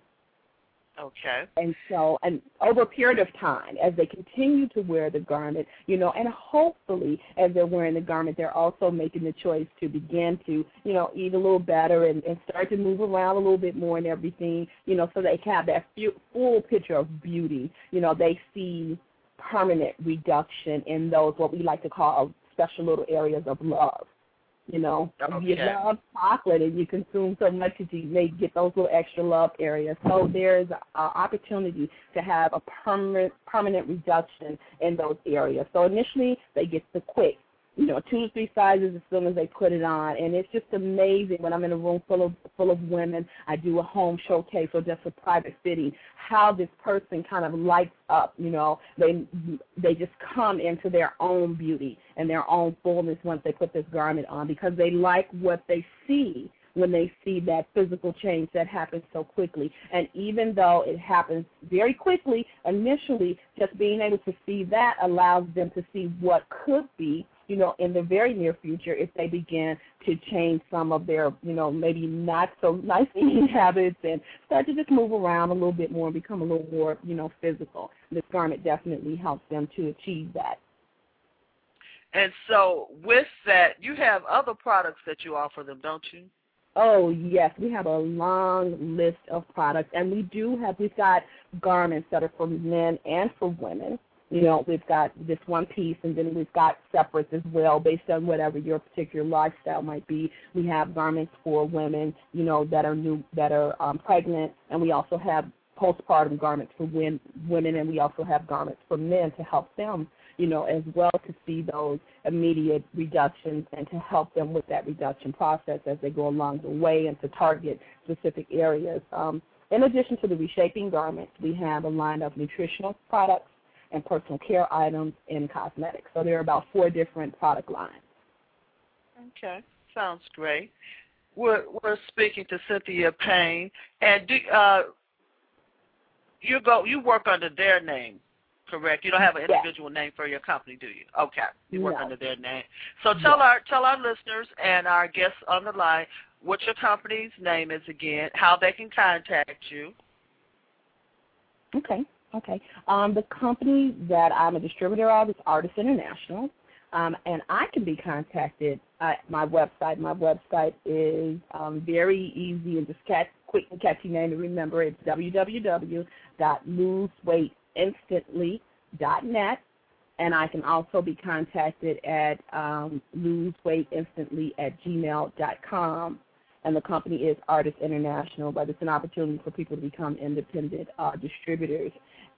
Okay. And so, and over a period of time, as they continue to wear the garment, you know, and hopefully, as they're wearing the garment, they're also making the choice to begin to, you know, eat a little better and, and start to move around a little bit more and everything, you know, so they have that full picture of beauty. You know, they see permanent reduction in those what we like to call special little areas of love. You know, okay. you love chocolate and you consume so much that you may get those little extra love areas. So there's an opportunity to have a permanent permanent reduction in those areas. So initially they get the quick you know, two to three sizes as soon as they put it on. And it's just amazing when I'm in a room full of full of women, I do a home showcase or just a private fitting, how this person kind of lights up, you know. They they just come into their own beauty and their own fullness once they put this garment on because they like what they see when they see that physical change that happens so quickly. And even though it happens very quickly initially, just being able to see that allows them to see what could be you know, in the very near future, if they begin to change some of their, you know, maybe not so nice eating habits and start to just move around a little bit more and become a little more, you know, physical. This garment definitely helps them to achieve that. And so, with that, you have other products that you offer them, don't you? Oh yes, we have a long list of products, and we do have we've got garments that are for men and for women. You know, we've got this one piece, and then we've got separates as well, based on whatever your particular lifestyle might be. We have garments for women, you know, that are new, that are um, pregnant, and we also have postpartum garments for women, and we also have garments for men to help them you know, as well to see those immediate reductions and to help them with that reduction process as they go along the way and to target specific areas. Um, in addition to the reshaping garments, we have a line of nutritional products and personal care items and cosmetics. So there are about four different product lines. Okay, sounds great. We're we're speaking to Cynthia Payne, and do, uh, you go you work under their name correct? You don't have an individual yes. name for your company, do you? Okay, you work no. under their name. So tell yes. our tell our listeners and our guests on the line what your company's name is again, how they can contact you. Okay, okay. Um, the company that I'm a distributor of is Ardyss International. Um, and I can be contacted at my website. My website is um, very easy and just catch, quick and catchy name to remember. It's www.loseweight instantly.net. And I can also be contacted at um, loseweightinstantly at gmail.com. And the company is Ardyss International, but it's an opportunity for people to become independent uh, distributors.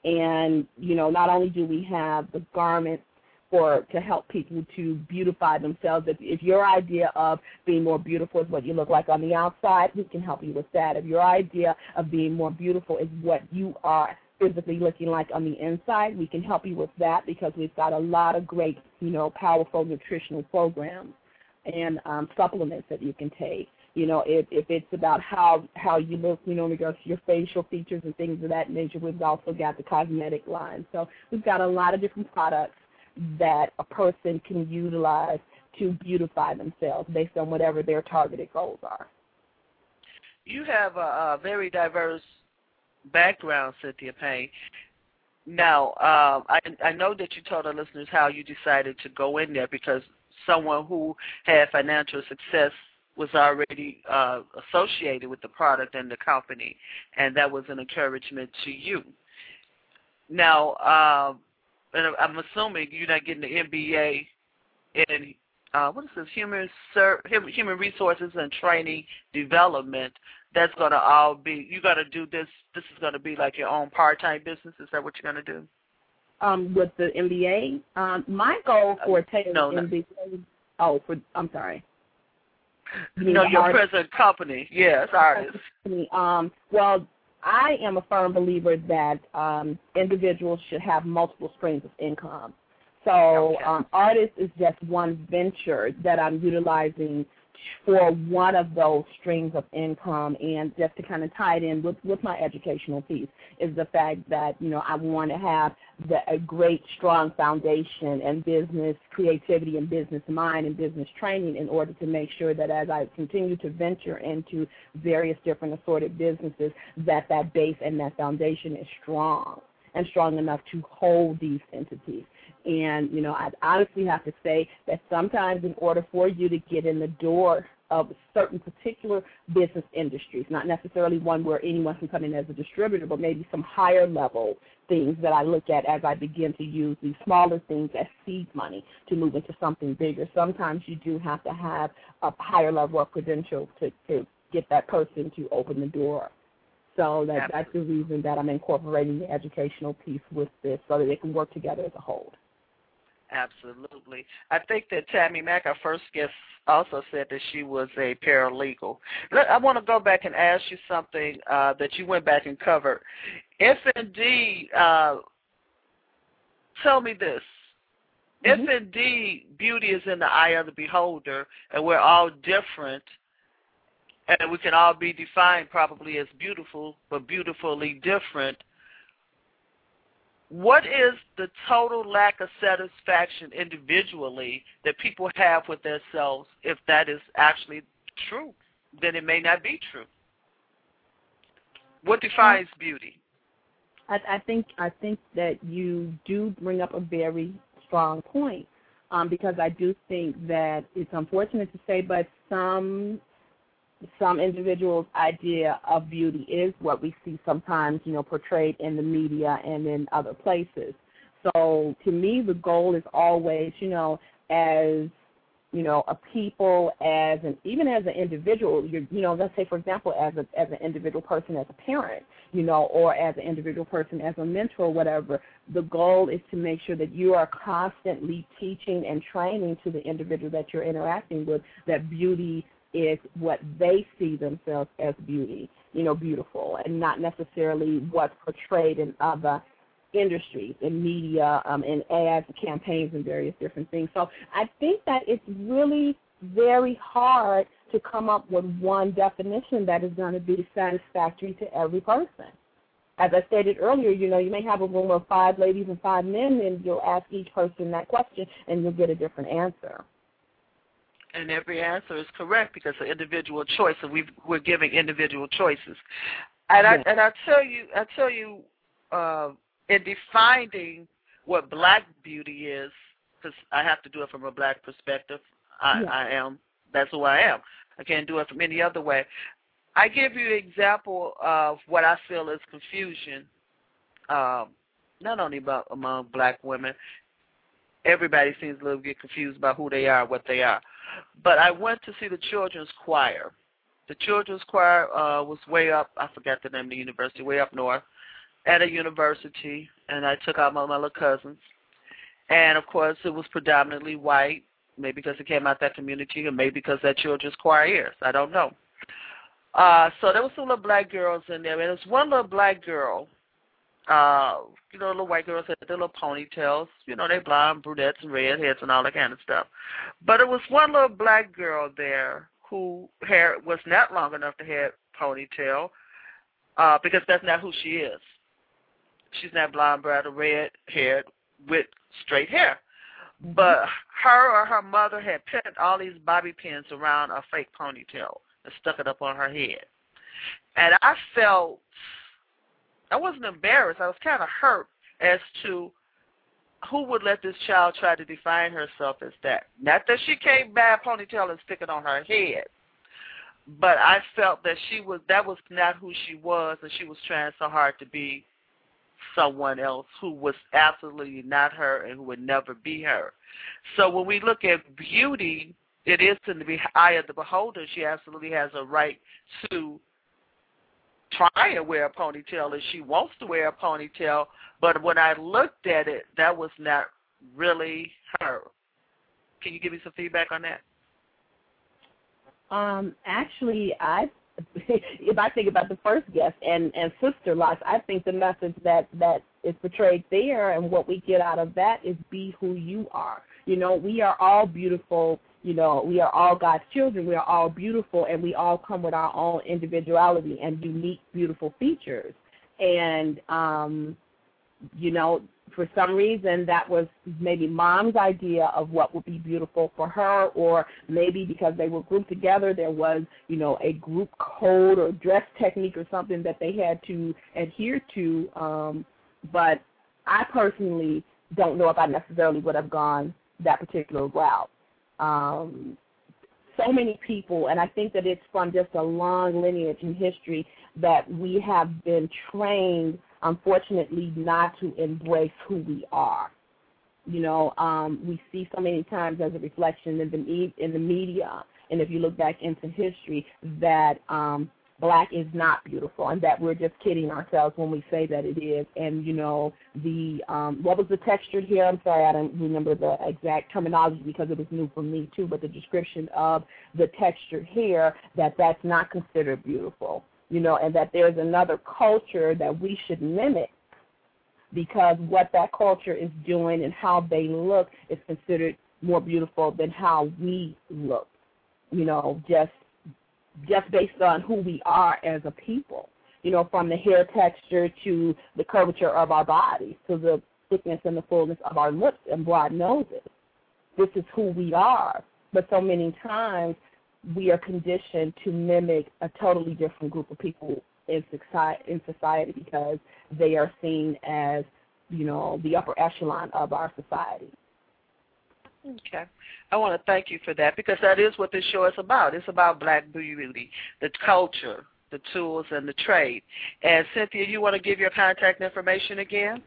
And, you know, not only do we have the garments for to help people to beautify themselves. If, if your idea of being more beautiful is what you look like on the outside, we can help you with that. If your idea of being more beautiful is what you are physically looking like on the inside, we can help you with that because we've got a lot of great, you know, powerful nutritional programs and um, supplements that you can take. You know, if if it's about how how you look, you know, in regards to your facial features and things of that nature, we've also got the cosmetic line. So we've got a lot of different products that a person can utilize to beautify themselves based on whatever their targeted goals are. You have a, a very diverse background, Cynthia Payne. Now, um, I, I know that you told our listeners how you decided to go in there because someone who had financial success was already uh, associated with the product and the company, and that was an encouragement to you. Now, um, and I'm assuming you're not getting the MBA in uh, what is this human ser- human resources and training development. That's going to all be you got to do this this is going to be like your own part-time business? Is that what you're going to do? Um with the MBA um my goal for taking no, no. MBA oh for I'm sorry you know, your Ardyss? present company yes Ardyss um well I am a firm believer that um individuals should have multiple streams of income so okay. um, Ardyss is just one venture that I'm utilizing for one of those streams of income and just to kind of tie it in with, with my educational piece is the fact that, you know, I want to have the, a great, strong foundation and business creativity and business mind and business training in order to make sure that as I continue to venture into various different assorted businesses, that that base and that foundation is strong and strong enough to hold these entities. And, you know, I honestly have to say that sometimes in order for you to get in the door of certain particular business industries, not necessarily one where anyone can come in as a distributor, but maybe some higher level things that I look at as I begin to use these smaller things as seed money to move into something bigger. Sometimes you do have to have a higher level of credential to, to get that person to open the door. So that, that's the reason that I'm incorporating the educational piece with this so that they can work together as a whole. Absolutely. I think that Tammy Mack, our first guest, also said that she was a paralegal. I want to go back and ask you something uh, that you went back and covered. If indeed, uh, tell me this. Mm-hmm. If indeed beauty is in the eye of the beholder and we're all different and we can all be defined probably as beautiful but beautifully different, what is the total lack of satisfaction individually that people have with themselves if that is actually true? Then it may not be true. What defines beauty? I, I think I think that you do bring up a very strong point um, because I do think that it's unfortunate to say, but some some individuals' idea of beauty is what we see sometimes, you know, portrayed in the media and in other places. So to me, the goal is always, you know, as you know, a people as an even as an individual, you you know, let's say for example, as a as an individual person, as a parent, you know, or as an individual person, as a mentor, whatever. The goal is to make sure that you are constantly teaching and training to the individual that you're interacting with that beauty is what they see themselves as beauty, you know, beautiful, and not necessarily what's portrayed in other industries, in media, um, in ads, campaigns, and various different things. So I think that it's really very hard to come up with one definition that is going to be satisfactory to every person. As I stated earlier, you know, you may have a room of five ladies and five men, and you'll ask each person that question, and you'll get a different answer and every answer is correct because of individual choice, and we are giving individual choices. And yes. I and I tell you, I tell you, uh, in defining what black beauty is, because I have to do it from a black perspective. I, yes. I am. That's who I am. I can't do it from any other way. I give you an example of what I feel is confusion, um, not only about among black women. Everybody seems a little get confused about who they are, what they are. But I went to see the children's choir. The children's choir uh, was way up. I forgot the name of the university, way up north, at a university, and I took out my, little cousins. And of course, it was predominantly white, maybe because it came out that community, or maybe because that children's choir is. I don't know. Uh, so there was some little black girls in there, and there was one little black girl uh, you know, little white girls had their little ponytails. You know, they blonde, brunettes, and redheads, and all that kind of stuff. But it was one little black girl there who hair was not long enough to have ponytail, uh, because that's not who she is. She's not blonde, brown, or red haired with straight hair. But her or her mother had pinned all these bobby pins around a fake ponytail and stuck it up on her head. And I felt I wasn't embarrassed. I was kind of hurt as to who would let this child try to define herself as that. Not that she can't buy a ponytail and stick it on her head, but I felt that she was that was not who she was, and she was trying so hard to be someone else who was absolutely not her and who would never be her. So when we look at beauty, it is in the eye of the beholder. She absolutely has a right to try to wear a ponytail and she wants to wear a ponytail, but when I looked at it, that was not really her. Can you give me some feedback on that? Um, actually, I if I think about the first guest and and Sisterlocks, I think the message that that is portrayed there and what we get out of that is be who you are. You know, we are all beautiful you know, we are all God's children. We are all beautiful, and we all come with our own individuality and unique, beautiful features. And, um, you know, for some reason that was maybe mom's idea of what would be beautiful for her or maybe because they were grouped together there was you know a group code or dress technique or something that they had to adhere to um but i personally don't know if i necessarily would have gone that particular route um, so many people, and I think that it's from just a long lineage in history that we have been trained, unfortunately, not to embrace who we are. You know, um, we see so many times as a reflection in the in the media, and if you look back into history, that um, black is not beautiful and that we're just kidding ourselves when we say that it is. And, you know, the, um, what was the textured hair? I'm sorry, I don't remember the exact terminology because it was new for me too, but the description of the textured hair, that that's not considered beautiful, you know, and that there's another culture that we should mimic because what that culture is doing and how they look is considered more beautiful than how we look. You know, just just based on who we are as a people. you know, from the hair texture to the curvature of our bodies to the thickness and the fullness of our lips and broad noses. This is who we are. But so many times we are conditioned to mimic a totally different group of people in society, in society because they are seen as, you know, the upper echelon of our society. Okay. I want to thank you for that because that is what this show is about. It's about black beauty, the culture, the tools, and the trade. And Cynthia, you want to give your contact information again?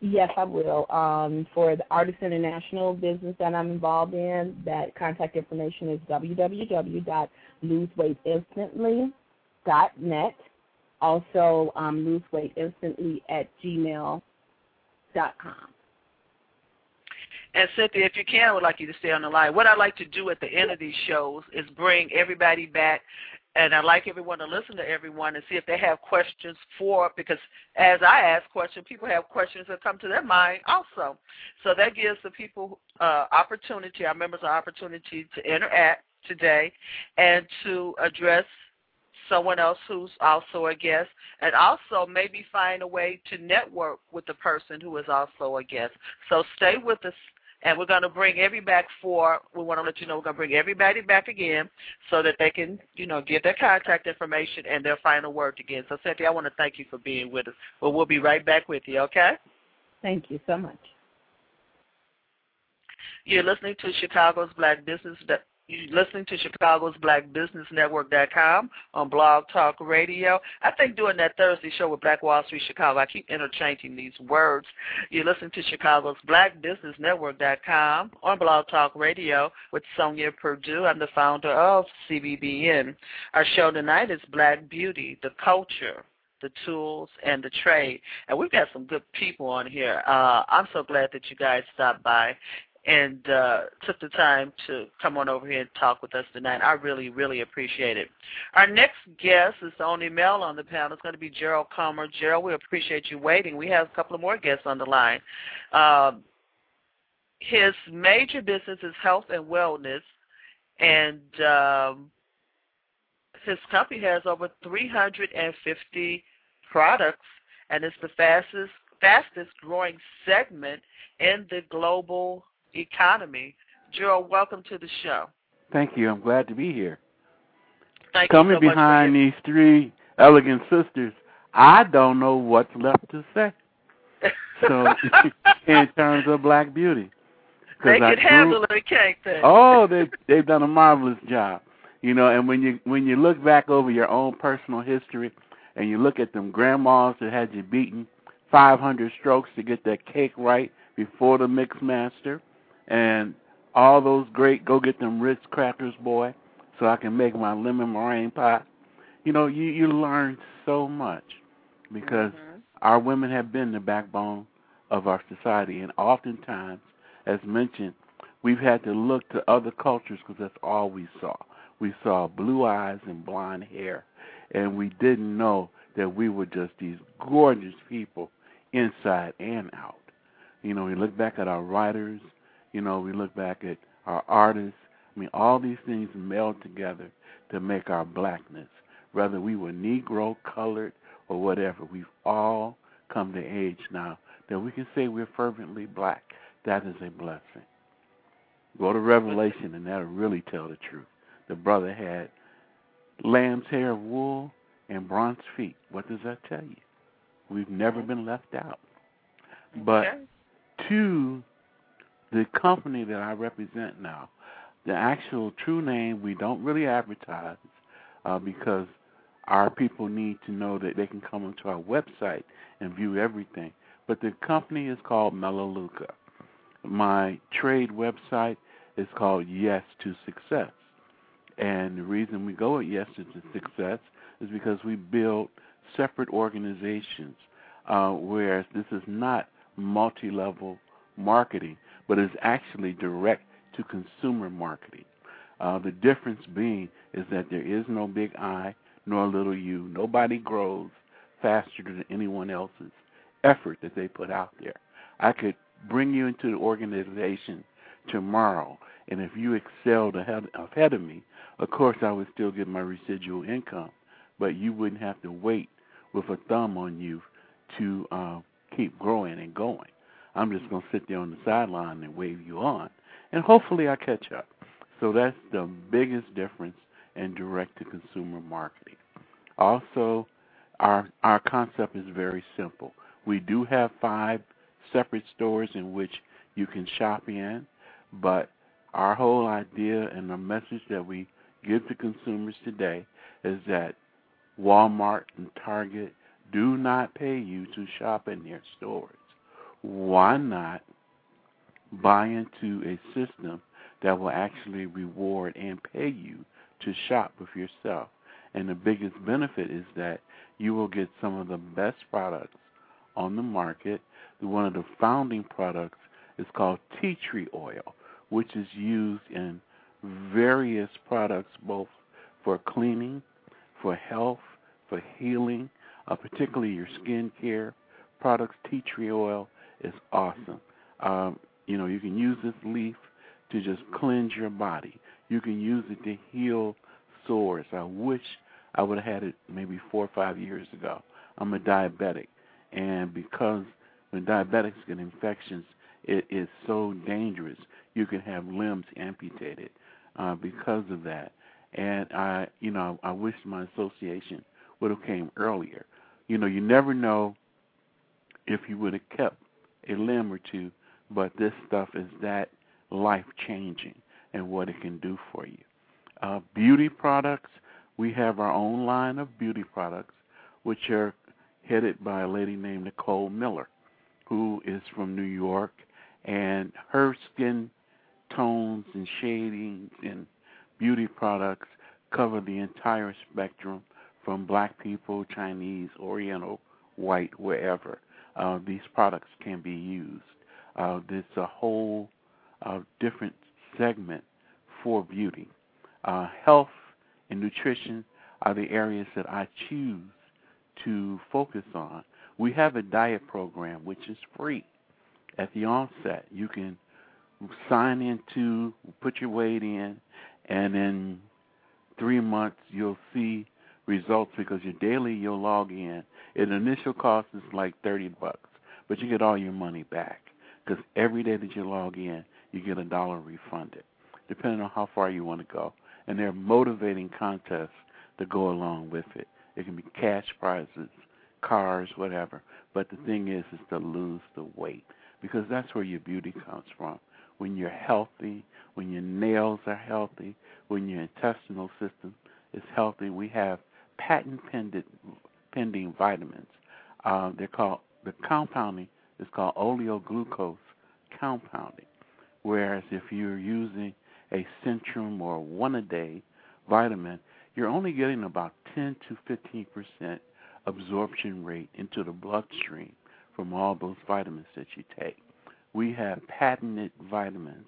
Yes, I will. Um, for the Ardyss International business that I'm involved in, that contact information is www.loseweightinstantly.net. Also, um, loseweightinstantly at gmail.com. And Cynthia, if you can, I would like you to stay on the line. What I like to do at the end of these shows is bring everybody back and I'd like everyone to listen to everyone and see if they have questions for because as I ask questions, people have questions that come to their mind also. So that gives the people uh, opportunity, our members, an opportunity to interact today and to address someone else who's also a guest, and also maybe find a way to network with the person who is also a guest. So stay with us and we're going to bring everybody back for, we want to let you know we're going to bring everybody back again so that they can, you know, give their contact information and their final word again. So, Cynthia, I want to thank you for being with us. But we'll be right back with you, okay? Thank you so much. You're listening to Chicago's Black Business you're listening to Chicago's Black Business Network.com on Blog Talk Radio. I think doing that Thursday show with Black Wall Street Chicago, I keep interchanging these words. You're listening to Chicago's Black Business Network.com on Blog Talk Radio with Sonia Purdue. I'm the founder of CBBN. Our show tonight is Black Beauty, the Culture, the tools, and the trade. And we've got some good people on here. Uh, I'm so glad that you guys stopped by and uh, took the time to come on over here and talk with us tonight. I really, really appreciate it. Our next guest is the only male on the panel. It's going to be Gerald Comer. Gerald, we appreciate you waiting. We have a couple of more guests on the line. Uh, his major business is health and wellness, and um, his company has over 350 products, and it's the fastest fastest growing segment in the global economy. Gerald, welcome to the show. Thank you. I'm glad to be here. Thank Coming so behind these three elegant sisters, I don't know what's left to say. So, in terms of black beauty, they can handle it, can't they? Oh, they they've done a marvelous job. You know, and when you when you look back over your own personal history, and you look at them grandmas that had you beaten 500 strokes to get that cake right before the mix master, and all those great go get them Ritz crackers, boy, so I can make my lemon meringue pie. You know, you you learn so much because mm-hmm. our women have been the backbone of our society, and oftentimes, as mentioned, we've had to look to other cultures because that's all we saw. We saw blue eyes and blonde hair, and we didn't know that we were just these gorgeous people inside and out. You know, we look back at our writers, you know, we look back at our artists. I mean, all these things meld together to make our blackness. Whether we were Negro, colored, or whatever, we've all come to age now that we can say we're fervently black. That is a blessing. Go to Revelation, and that'll really tell the truth. The brother had lamb's hair of wool and bronze feet. What does that tell you? We've never been left out. But two the company that I represent now, the actual true name we don't really advertise uh, because our people need to know that they can come onto our website and view everything. But the company is called Melaleuca. My trade website is called Yes to Success. And the reason we go with Yes to Success is because we build separate organizations, uh, whereas this is not multi level marketing but is actually direct to consumer marketing. Uh, the difference being is that there is no big I nor little u. Nobody grows faster than anyone else's effort that they put out there. I could bring you into the organization tomorrow, and if you excelled ahead, ahead of me, of course I would still get my residual income, but you wouldn't have to wait with a thumb on you to uh, keep growing and going. I'm just going to sit there on the sideline and wave you on, and hopefully I catch up. So that's the biggest difference in direct to consumer marketing. Also, our our concept is very simple. We do have five separate stores in which you can shop in, but our whole idea and the message that we give to consumers today is that Walmart and Target do not pay you to shop in their stores. Why not buy into a system that will actually reward and pay you to shop with yourself? And the biggest benefit is that you will get some of the best products on the market. One of the founding products is called tea tree oil, which is used in various products both for cleaning, for health, for healing, uh, particularly your skin care products. Tea tree oil is awesome. Um, you know, you can use this leaf to just cleanse your body. You can use it to heal sores. I wish I would have had it maybe four or five years ago. I'm a diabetic, and because when diabetics get infections, it is so dangerous. You can have limbs amputated uh, because of that. And I, you know, I wish my association would have came earlier. You know, you never know if you would have kept a limb or two, but this stuff is that life changing and what it can do for you. Uh, beauty products, we have our own line of beauty products, which are headed by a lady named Nicole Miller, who is from New York, and her skin tones and shadings and beauty products cover the entire spectrum from black people, Chinese, Oriental, white, wherever. Uh, these products can be used. Uh, there's a whole uh, different segment for beauty. Uh, health and nutrition are the areas that I choose to focus on. We have a diet program which is free. At the onset, you can sign into, put your weight in, and in three months you'll see results because your daily you'll log in. An initial cost is like thirty bucks, but you get all your money back because every day that you log in, you get a dollar refunded, depending on how far you want to go. And there are motivating contests to go along with it. It can be cash prizes, cars, whatever. But the thing is, is to lose the weight because that's where your beauty comes from. When you're healthy, when your nails are healthy, when your intestinal system is healthy, we have patent pending, vitamins. Uh, they're called the compounding is called oleoglucose compounding. Whereas if you're using a Centrum or one a day vitamin, you're only getting about 10 to 15 percent absorption rate into the bloodstream from all those vitamins that you take. We have patented vitamins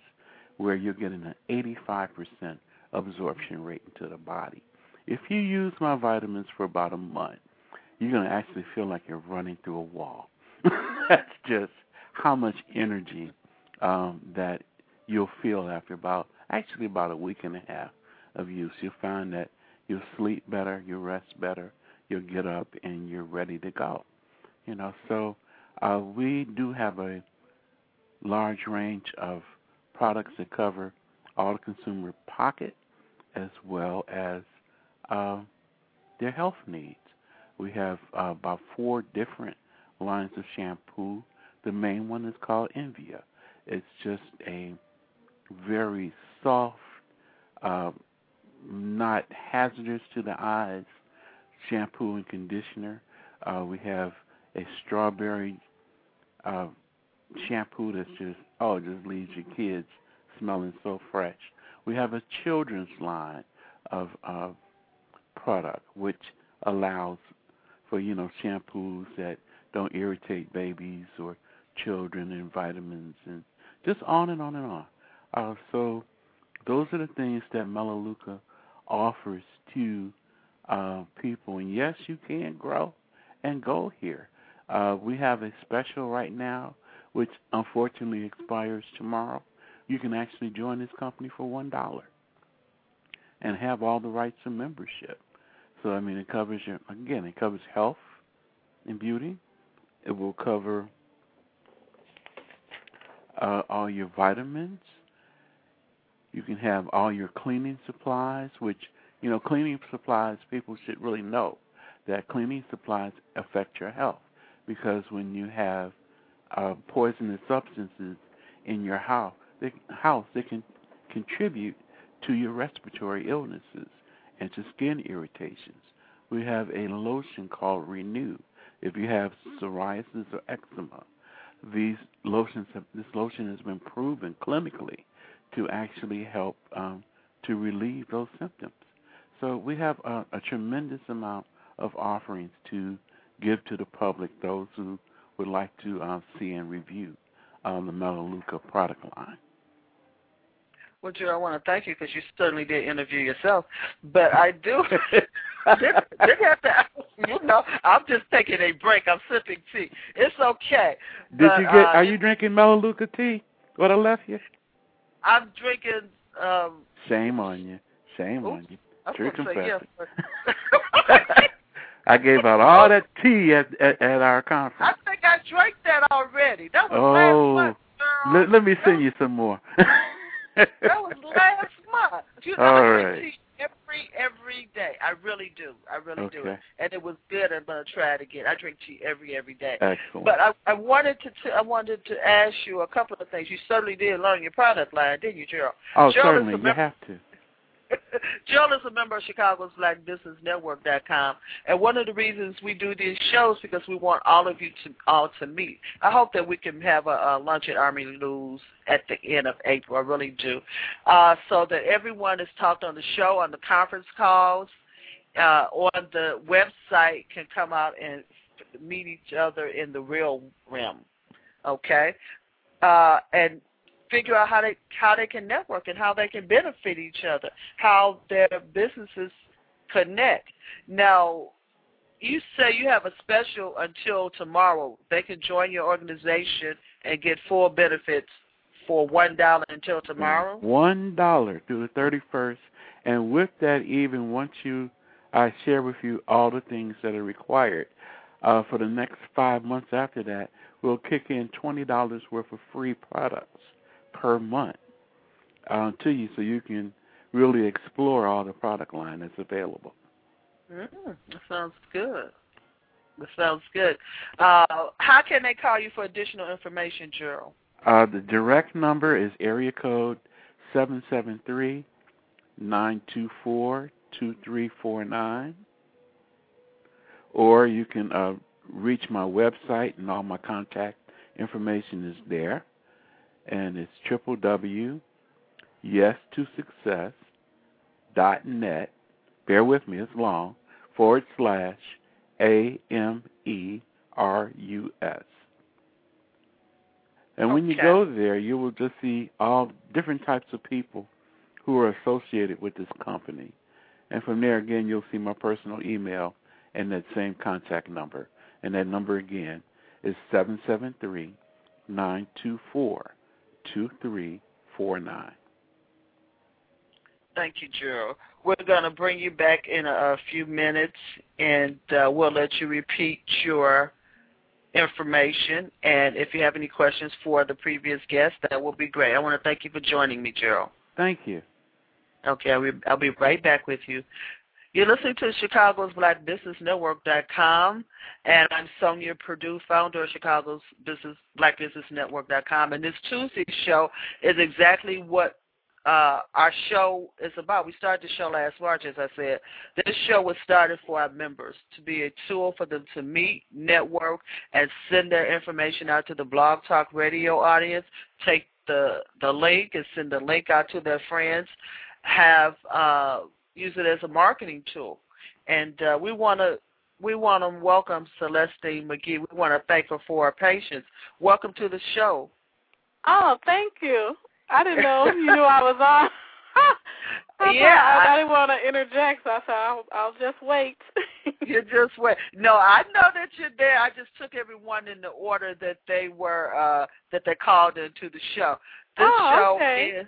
where you're getting an 85 percent absorption rate into the body. If you use my vitamins for about a month, you're going to actually feel like you're running through a wall. That's just how much energy um, that you'll feel after about, actually, about a week and a half of use. You'll find that you'll sleep better, you'll rest better, you'll get up, and you're ready to go. You know, so uh, we do have a large range of products that cover all the consumer pocket as well as uh, their health needs. We have uh, about four different lines of shampoo. The main one is called Envia. It's just a very soft, uh, not hazardous to the eyes shampoo and conditioner. Uh, we have a strawberry uh, shampoo that's just oh, just leaves your kids smelling so fresh. We have a children's line of uh, product which allows for you know shampoos that don't irritate babies or children and vitamins and just on and on and on. Uh, so those are the things that Melaleuca offers to uh, people. And yes, you can grow and go here. Uh, we have a special right now, which unfortunately expires tomorrow. You can actually join this company for one dollar and have all the rights of membership. So I mean, it covers your again, it covers health, and beauty. It will cover uh, all your vitamins. You can have all your cleaning supplies, which, you know, cleaning supplies, people should really know that cleaning supplies affect your health because when you have uh, poisonous substances in your house, they, house, they can contribute to your respiratory illnesses and to skin irritations. We have a lotion called Renew. If you have psoriasis or eczema, these lotions have, this lotion has been proven clinically to actually help um, to relieve those symptoms. So we have a, a tremendous amount of offerings to give to the public, those who would like to uh, see and review um, the Melaleuca product line. Well, Joe, I want to thank you because you certainly did interview yourself. But I do, did, did have to, you know, I'm just taking a break. I'm sipping tea. It's okay. Did but, you get? Uh, are you drinking Melaleuca tea? What I left you? I'm drinking. um Shame on you. Shame Oops. on you. True gonna yes. confession. I gave out all that tea at at, at our conference. I think I drank that already. That was Oh, last month. girl. Let, let me send you some more. That was last month. You know, All I drink right. tea every every day. I really do. I really do. And it was good. I'm gonna try it again. I drink tea every every day. Excellent. But I, I wanted to t- I wanted to ask you a couple of things. You certainly did learn your product line, didn't you, Gerald? oh, is certainly. You have to. Jill is a member of Chicago's Black Business Network.com, and one of the reasons we do these shows because we want all of you to all to meet. I hope that we can have a, a lunch at Army Lou's at the end of April. I really do, uh, so that everyone is talked on the show, on the conference calls, uh, on the website, can come out and meet each other in the real realm. Okay, uh, and figure out how they how they can network and how they can benefit each other, how their businesses connect. Now, you say you have a special until tomorrow. They can join your organization and get full benefits for one dollar until tomorrow. One dollar through the thirty first, and with that, even once you, I share with you all the things that are required. Uh, for the next five months after that, we'll kick in twenty dollars worth of free products per month uh, to you, so you can really explore all the product line that's available. Mm, that sounds good. That sounds good. Uh, how can they call you for additional information, Gerald? Uh, the direct number is area code seven seven three nine two four two three four nine, or you can uh, reach my website and all my contact information is there, and it's triple w yes to success dot net. Bear with me, it's long. Forward slash a m e r u s. And when you go there, you will just see all different types of people who are associated with this company. And from there, again, you'll see my personal email and that same contact number. And that number again is seven seven three nine two four two three four nine. Thank you, Gerald. We're going to bring you back in a, a few minutes, and uh, we'll let you repeat your information. And if you have any questions for the previous guest, that will be great. I want to thank you for joining me, Gerald. Thank you. Okay, I'll be, I'll be right back with you. You're listening to Chicago's Black Business Network.com, and I'm Sonia Purdue, founder of Chicago's Business Black Business Network.com. And this Tuesday show is exactly what uh, our show is about. We started the show last March, as I said. This show was started for our members to be a tool for them to meet, network, and send their information out to the Blog Talk Radio audience. Take the the link and send the link out to their friends. Have uh, use it as a marketing tool, and uh, we want to. We want to welcome Celestine McGee. We want to thank her for her patience. Welcome to the show. Oh, thank you. I didn't know you knew I was on. I Yeah, thought- I, I- didn't want to interject, so I said I'll, I'll just wait. you just wait. No, I know that you're there. I just took everyone in the order that they were uh that they called into the show. This Oh, show okay. is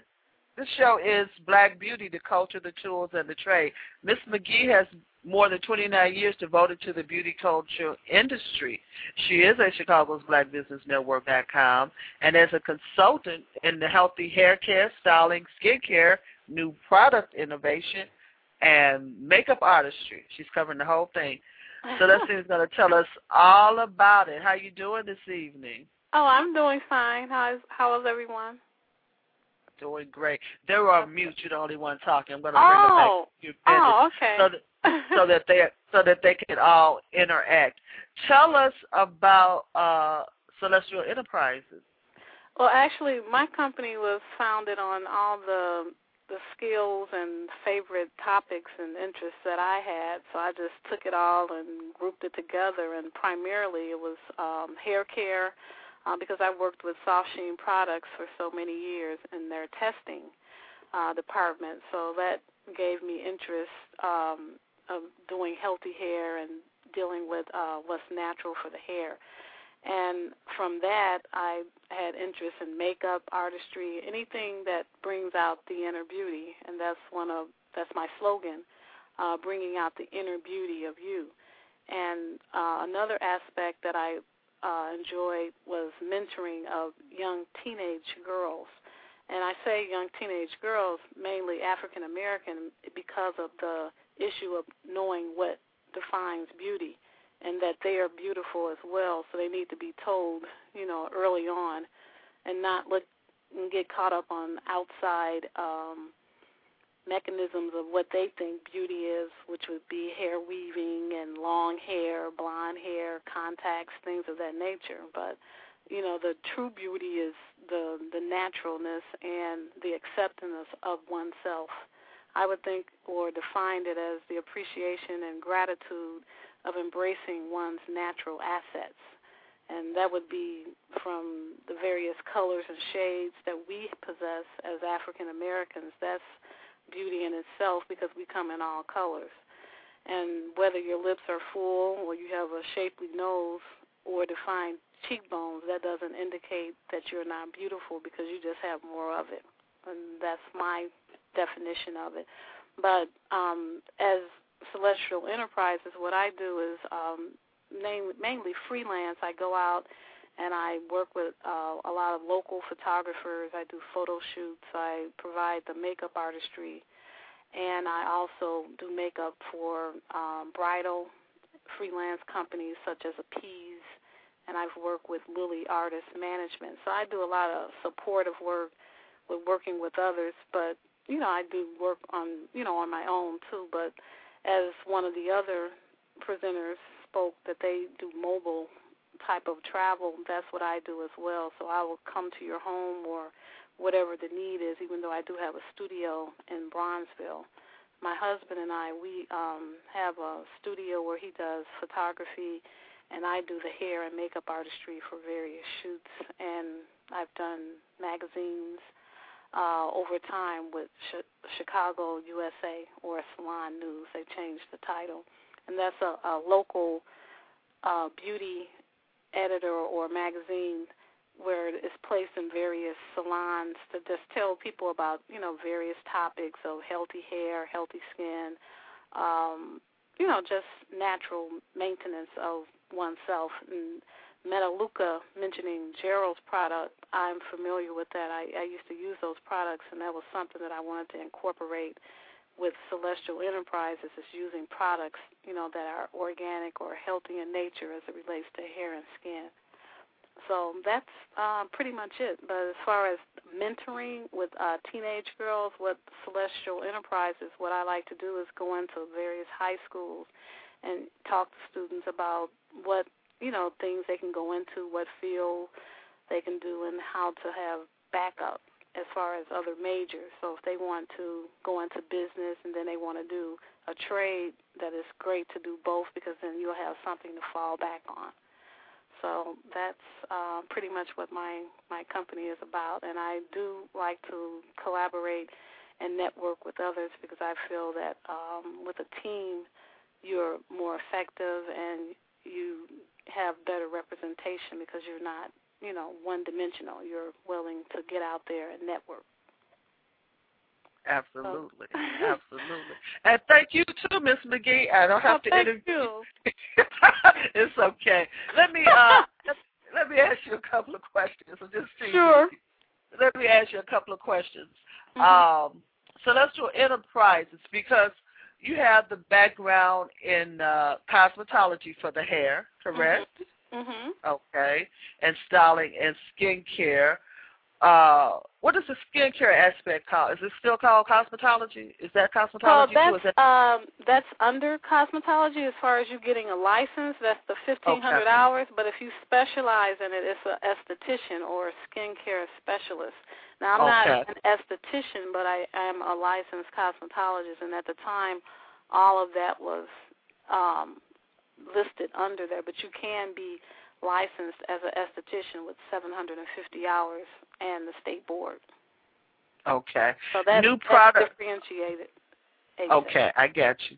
This show is Black Beauty, the culture, the tools, and the trade. Miss McGee has more than 29 years devoted to the beauty culture industry. She is at Chicago's Black Business Network.com and as a consultant in the healthy hair care, styling, skincare, new product innovation, and makeup artistry. She's covering the whole thing. Celestine's going to tell us all about it. How you doing this evening? Oh, I'm doing fine. How is how is everyone? Doing great. They're on mute. You're the only one talking. I'm going to bring oh. them back. Oh, okay. So that, so that they so that they can all interact. Tell us about uh, Celestial Enterprises. Well, actually, my company was founded on all the the skills and favorite topics and interests that I had. So I just took it all and grouped it together. And primarily, it was um, hair care uh, because I worked with Soft Sheen Products for so many years in their testing uh, department. So that gave me interest um, of doing healthy hair and dealing with uh, what's natural for the hair. And from that, I had interest in makeup, artistry, anything that brings out the inner beauty, and that's one of that's my slogan, uh, bringing out the inner beauty of you. And uh, another aspect that I uh, enjoyed was mentoring of young teenage girls. And I say young teenage girls, mainly African American, because of the issue of knowing what defines beauty and that they are beautiful as well. So they need to be told, you know, early on, and not look and get caught up on outside um, mechanisms of what they think beauty is, which would be hair weaving and long hair, blonde hair, contacts, things of that nature. But you know, the true beauty is the the naturalness and the acceptance of oneself. I would think or define it as the appreciation and gratitude of embracing one's natural assets. And that would be from the various colors and shades that we possess as African Americans. That's beauty in itself because we come in all colors. And whether your lips are full or you have a shapely nose or defined cheekbones, that doesn't indicate that you're not beautiful because you just have more of it. And that's my definition of it. But um, as Celestial Enterprises, what I do is um, name, mainly freelance. I go out and I work with uh, a lot of local photographers. I do photo shoots. I provide the makeup artistry, and I also do makeup for um, bridal freelance companies such as Appease, and I've worked with Lily Artist Management. So I do a lot of supportive work with working with others, but you know I do work on you know on my own too. But as one of the other presenters spoke, that they do mobile type of travel. That's what I do as well. So I will come to your home or whatever the need is, even though I do have a studio in Bronzeville. My husband and I, we um, have a studio where he does photography, and I do the hair and makeup artistry for various shoots. And I've done magazines uh, over time with Ch- Chicago USA or Salon News. They changed the title, and that's a, a local uh, beauty editor or magazine where it's placed in various salons to just tell people about you know various topics of healthy hair, healthy skin, um, you know just natural maintenance of oneself. And Melaleuca mentioning Gerald's product, I'm familiar with that. I, I used to use those products, and that was something that I wanted to incorporate with Celestial Enterprises is using products, you know, that are organic or healthy in nature as it relates to hair and skin. So that's uh, pretty much it. But as far as mentoring with uh, teenage girls, what Celestial Enterprises, what I like to do is go into various high schools and talk to students about what you know things they can go into, what field they can do, and how to have backup as far as other majors. So if they want to go into business and then they want to do a trade, that is great to do both because then you'll have something to fall back on. So that's uh, pretty much what my my company is about, and I do like to collaborate and network with others because I feel that um, with a team you're more effective and you have better representation because you're not you know, one dimensional. You're willing to get out there and network. Absolutely, absolutely. And thank you too, Miss McGee. I don't have oh, to thank interview. you. it's okay. Let me uh let, let me ask you a couple of questions. So just see. Sure. Let me ask you a couple of questions. Mhm. Um, Celestial Enterprises, because you have the background in uh, cosmetology for the hair, correct? Mhm. Okay, and styling and skincare. Uh, what is the skincare aspect called? Is it still called cosmetology? Is that Well, cosmetology? Is that's that um that's under cosmetology as far as you getting a license. That's the fifteen hundred Okay. hours. But if you specialize in it, it's an esthetician or a skincare specialist. Now I'm Okay. not an esthetician, but I am a licensed cosmetologist, and at the time, all of that was um listed under there. But you can be licensed as an esthetician with 750 hours and the state board. okay? So that's, New that's product. differentiated. Okay, I get you.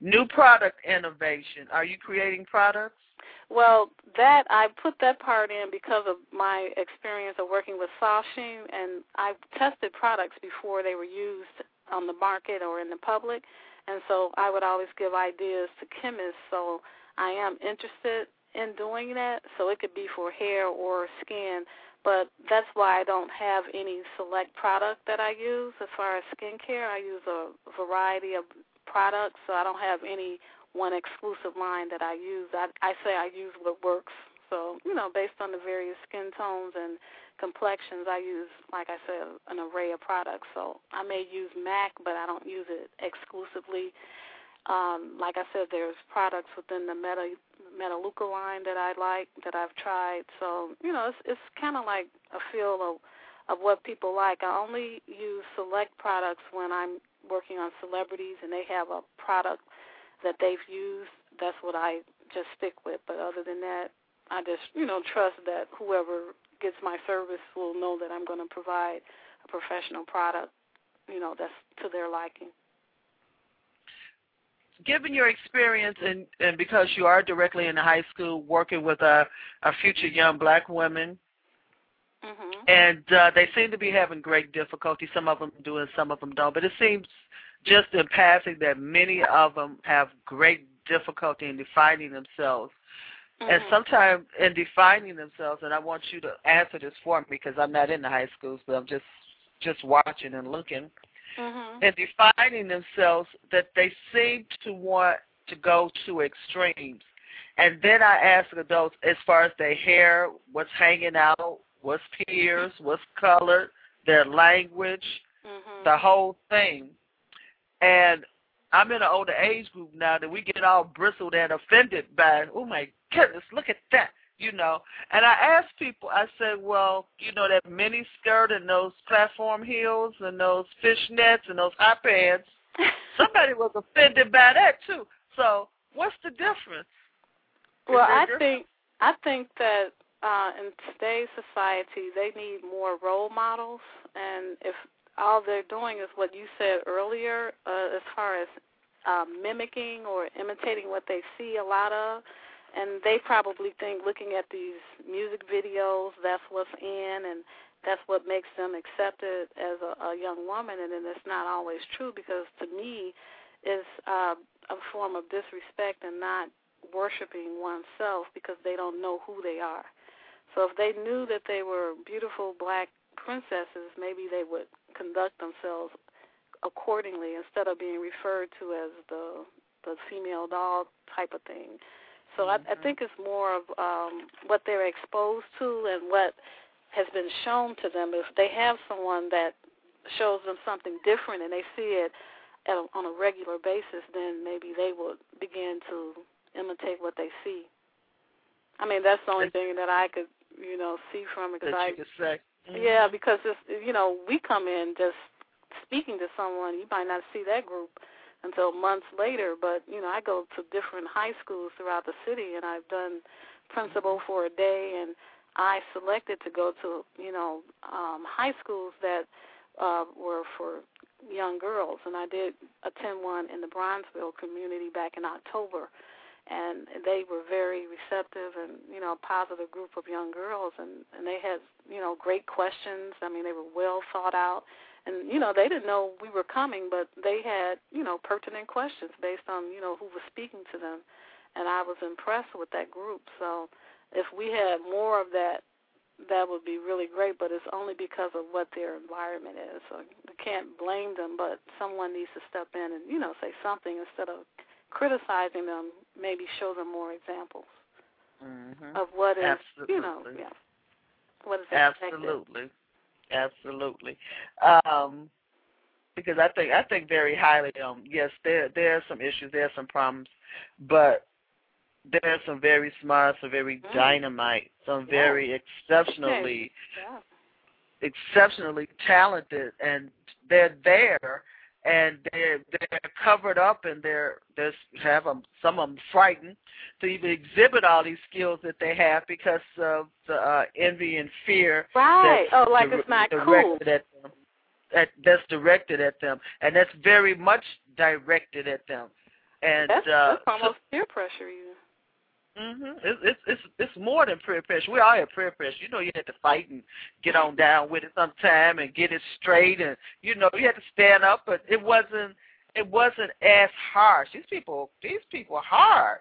New product innovation. Are you creating products? Well, that I put that part in because of my experience of working with Soft Sheen, and I tested products before they were used on the market or in the public, and so I would always give ideas to chemists. So I am interested in doing that. So it could be for hair or skin, but that's why I don't have any select product that I use as far as skincare. I use a variety of products, so I don't have any one exclusive line that I use. I, I say I use what works. So, you know, based on the various skin tones and complexions, I use, like I said, an array of products. So I may use MAC, but I don't use it exclusively. Um, like I said, there's products within the Meta Metaluca line that I like that I've tried. So you know, it's it's kind of like a feel of of what people like. I only use select products when I'm working on celebrities and they have a product that they've used. That's what I just stick with. But other than that, I just you know trust that whoever gets my service will know that I'm going to provide a professional product. You know, that's to their liking. Given your experience and and because you are directly in the high school working with a, a future young black women, Mhm. and uh, they seem to be having great difficulty. Some of them do, and some of them don't. But it seems just in passing that many of them have great difficulty in defining themselves. And Mhm. sometimes in defining themselves, and I want you to answer this for me because I'm not in the high schools, but I'm just just watching and looking. Mhm. In defining themselves, that they seem to want to go to extremes. And then I ask adults as far as their hair, what's hanging out, what's pierced, what's colored, their language, Mhm. the whole thing. And I'm in an older age group now that we get all bristled and offended by, oh my goodness, look at that, you know. And I ask people, I said, well, you know, that mini skirt and those platform heels and those fishnets and those high pants, somebody was offended by that too. So what's the difference? Is Well, I difference? think I think that uh, in today's society, they need more role models, and if all they're doing is what you said earlier, uh, as far as um, mimicking or imitating what they see a lot of, and they probably think looking at these music videos, that's what's in, and that's what makes them accepted as a, a young woman, and then it's not always true because to me, it's uh, a form of disrespect and not worshiping oneself because they don't know who they are. So if they knew that they were beautiful black princesses, maybe they would conduct themselves accordingly instead of being referred to as the the female doll type of thing. So I, I think it's more of um, what they're exposed to and what has been shown to them. If they have someone that shows them something different and they see it at a, on a regular basis, then maybe they would begin to imitate what they see. I mean, that's the only thing that I could, you know, see from it. Cause that I, you could say. yeah, because it's, you know, we come in just speaking to someone, you might not see that group until months later. But you know, I go to different high schools throughout the city, and I've done principal for a day, and I selected to go to, you know, um, high schools that uh, were for young girls, and I did attend one in the Bronzeville community back in October and they were very receptive and you know a positive group of young girls and and they had you know great questions i mean they were well thought out and you know they didn't know we were coming, but they had you know pertinent questions based on you know who was speaking to them, and I was impressed with that group. So if we had more of that, that would be really great. But it's only because of what their environment is. So you can't blame them, but someone needs to step in and you know say something instead of criticizing them. Maybe show them more examples mm-hmm. of what is Absolutely. you know yeah what is Absolutely. expected. Absolutely. Um, because I think I think very highly um yes there there are some issues there are some problems but there are some very smart some very Mm. dynamite some Yeah. very exceptionally Yeah. exceptionally talented and they're there and they're they're covered up and they're they have them some of them frightened to even exhibit all these skills that they have because of the uh, envy and fear Right. Oh, like dir- it's not cool. at them. That that's directed at them, and that's very much directed at them. And That's, uh, that's almost peer pressure, even. Hmm It's, it's it's more than peer pressure. We all have peer pressure. You know, you had to fight and get on down with it sometime and get it straight, and you know, you had to stand up. But it wasn't it wasn't as harsh. These people these people are hard,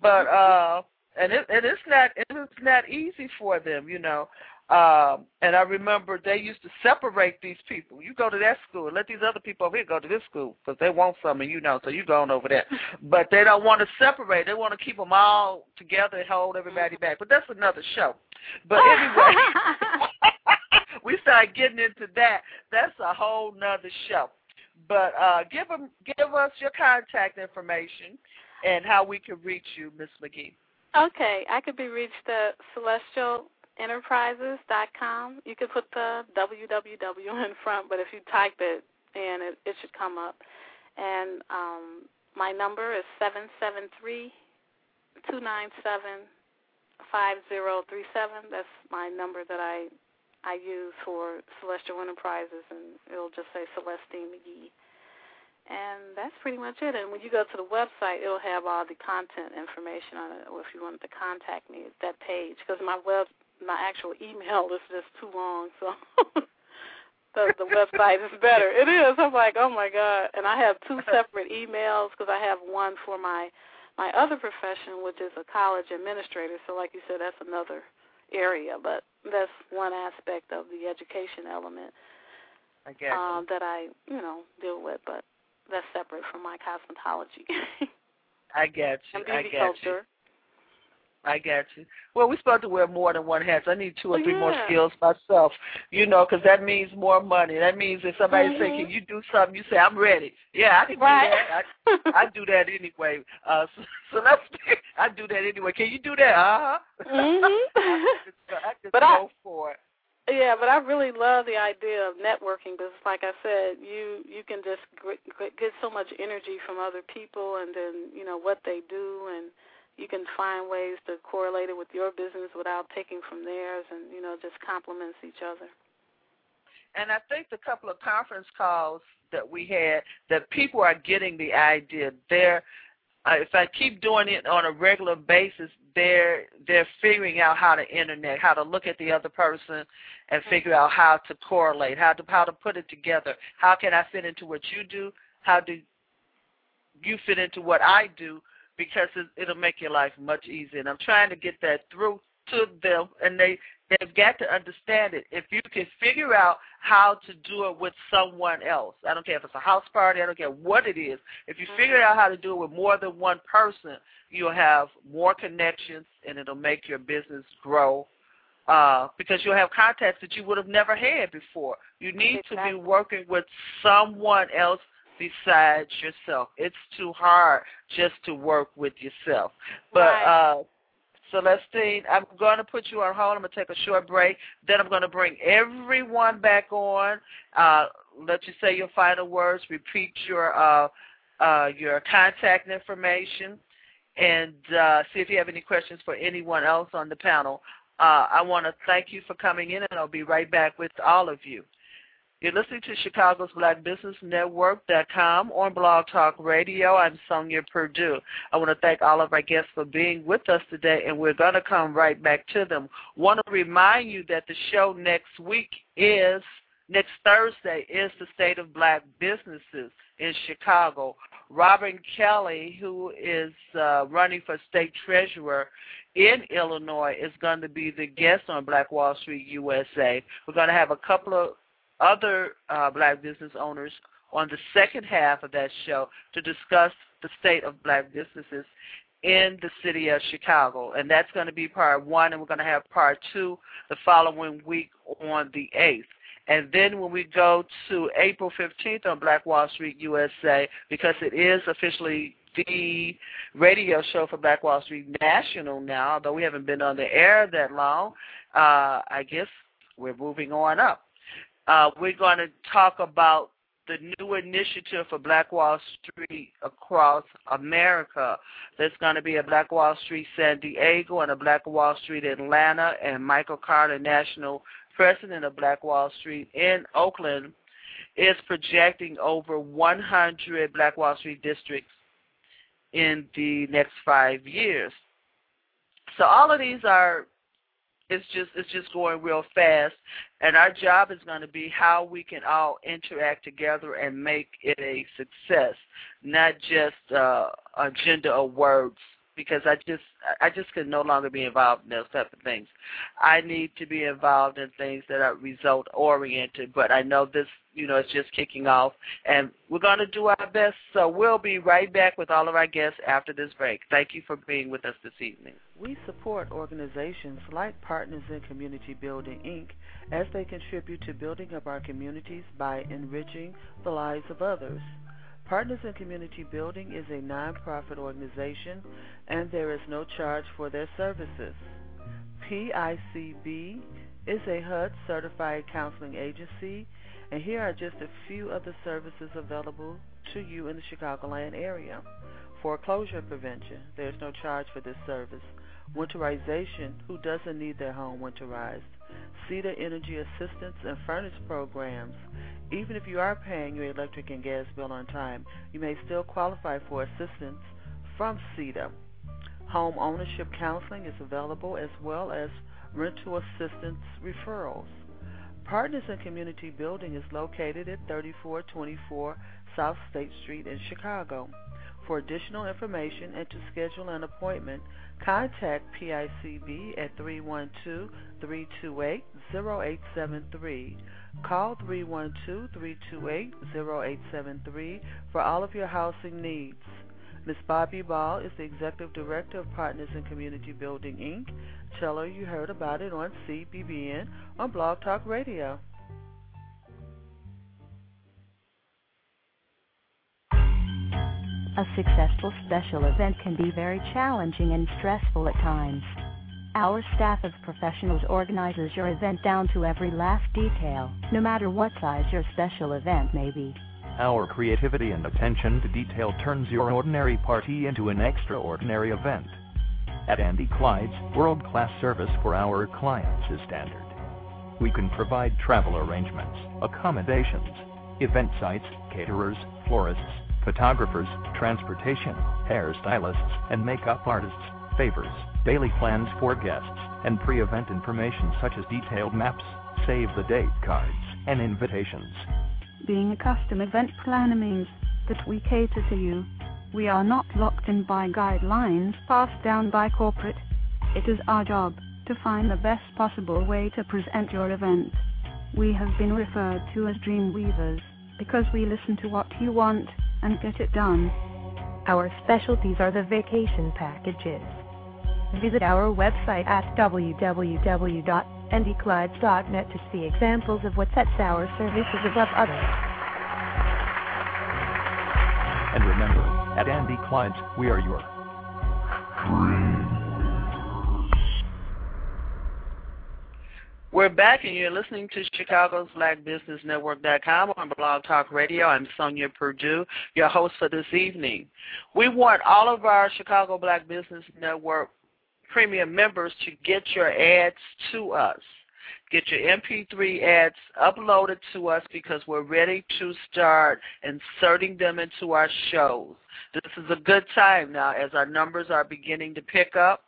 but uh, and it and it's not it's not easy for them. You know. Um, and I remember they used to separate these people. You go to that school, let these other people over here go to this school because they want something, you know. So you going over there, but they don't want to separate. They want to keep them all together and hold everybody back. But that's another show. But anyway, we start getting into that. That's a whole nother show. But uh, give them, give us your contact information and how we can reach you, Miss McGee. Okay, I could be reached at celestialenterprises.com. You could put the www in front, but if you type it in, it, it should come up. And um, my number is seven seven three two nine seven five zero three seven. That's my number that I I use for Celestial Enterprises, and it'll just say Celestine McGee. And that's pretty much it. And when you go to the website, it'll have all the content information on it. Or if you wanted to contact me, that page. Because my web, my actual email is just too long, so the the website is better. It is. I'm like, oh my god. And I have two separate emails because I have one for my my other profession, which is a college administrator. So, like you said, that's another area, but that's one aspect of the education element I guess. um, that I, you know, deal with, but that's separate from my cosmetology I get you. and I beauty get you. I got you. Well, we're supposed to wear more than one hat. So I need two or Oh, three more skills myself, you know, because that means more money. That means if somebody say, Mhm. "Can you do something?" You say, "I'm ready." Yeah, I can Right. do that. I, I do that anyway. Uh, so, so let's. I do that anyway. Can you do that? Uh huh. Mhm. I just, I just But I- for it. Yeah, but I really love the idea of networking because, like I said, you you can just get so much energy from other people, and then you know what they do, and you can find ways to correlate it with your business without taking from theirs, and you know just complements each other. And I think the couple of conference calls that we had, that people are getting the idea. They're, uh, if I keep doing it on a regular basis, they're they're figuring out how to internet, how to look at the other person, and figure out how to correlate, how to how to put it together. How can I fit into what you do? How do you fit into what I do? Because it, it'll make your life much easier. And I'm trying to get that through to them, and they they've got to understand it. If you can figure out how to do it with someone else, I don't care if it's a house party, I don't care what it is. If you figure out how to do it with more than one person, you'll have more connections, and it'll make your business grow. Uh, because you'll have contacts that you would have never had before. You need to be working with someone else besides yourself. It's too hard just to work with yourself. But Right. uh Celestine, I'm going to put you on hold. I'm going to take a short break. Then I'm going to bring everyone back on. Uh, let you say your final words. Repeat your uh, uh, your contact information, and uh, see if you have any questions for anyone else on the panel. Uh, I want to thank you for coming in, and I'll be right back with all of you. You're listening to Chicago's Black Business Network.com on Blog Talk Radio. I'm Sonia Purdue. I want to thank all of our guests for being with us today, and we're going to come right back to them. Want to remind you that the show next week is next Thursday is the State of Black Businesses in Chicago. Robin Kelly, who is uh, running for state treasurer in Illinois, is going to be the guest on Black Wall Street USA. We're going to have a couple of other uh, black business owners on the second half of that show to discuss the state of black businesses in the city of Chicago. And that's going to be part one, and we're going to have part two the following week on the 8th. And then when we go to April 15th on Black Wall Street USA, because it is officially the radio show for Black Wall Street National now, although we haven't been on the air that long, uh, I guess we're moving on up. Uh, we're going to talk about the new initiative for Black Wall Street across America. There's going to be a Black Wall Street San Diego and a Black Wall Street Atlanta, and Michael Carter, National President of Black Wall Street in Oakland, is projecting over 100 Black Wall Street districts in the next five years. So all of these are it's just it's just going real fast. And our job is going to be how we can all interact together and make it a success not just uh agenda of words because I just I just can no longer be involved in those type of things. I need to be involved in things that are result oriented, but I know this, you know, it's just kicking off and we're going to do our best. So we'll be right back with all of our guests after this break. Thank you for being with us this evening. We support organizations like Partners in Community Building Inc. as they contribute to building up our communities by enriching the lives of others. Partners in Community Building is a nonprofit organization and there is no charge for their services. PICB is a HUD certified counseling agency, and here are just a few of the services available to you in the Chicagoland area. Foreclosure prevention, there's no charge for this service. Winterization, who doesn't need their home winterized? CEDA Energy Assistance and Furnace Programs, even if you are paying your electric and gas bill on time, you may still qualify for assistance from CEDA. Home ownership counseling is available as well as rental assistance referrals. Partners in Community Building is located at 3424 South State Street in Chicago. For additional information and to schedule an appointment, contact PICB at 312 328 0873 Call 312-328-0873 for all of your housing needs. Ms. Bobby Ball is the Executive Director of Partners in Community Building, Inc. Tell her you heard about it on CBBN on Blog Talk Radio. A successful special event can be very challenging and stressful at times. Our staff of professionals organizes your event down to every last detail, no matter what size your special event may be. Our creativity and attention to detail turns your ordinary party into an extraordinary event. At Andy Clyde's, world-class service for our clients is standard. We can provide travel arrangements, accommodations, event sites, caterers, florists, photographers, transportation, hairstylists, and makeup artists, favors, daily plans for guests, and pre-event information such as detailed maps, save the date cards, and invitations. Being a custom event planner means that we cater to you. We are not locked in by guidelines passed down by corporate. It is our job to find the best possible way to present your event. We have been referred to as dream weavers because we listen to what you want and get it done. Our specialties are the vacation packages. Visit our website at www.andyclydes.net to see examples of what sets our services above others. And remember, at Andy Clyde's, we are your We're back, and you're listening to Chicago's Black Business Network.com on Blog Talk Radio. I'm Sonia Purdue, your host for this evening. We want all of our Chicago Black Business Network premium members to get your ads to us. Get your MP3 ads uploaded to us because we're ready to start inserting them into our shows. This is a good time now as our numbers are beginning to pick up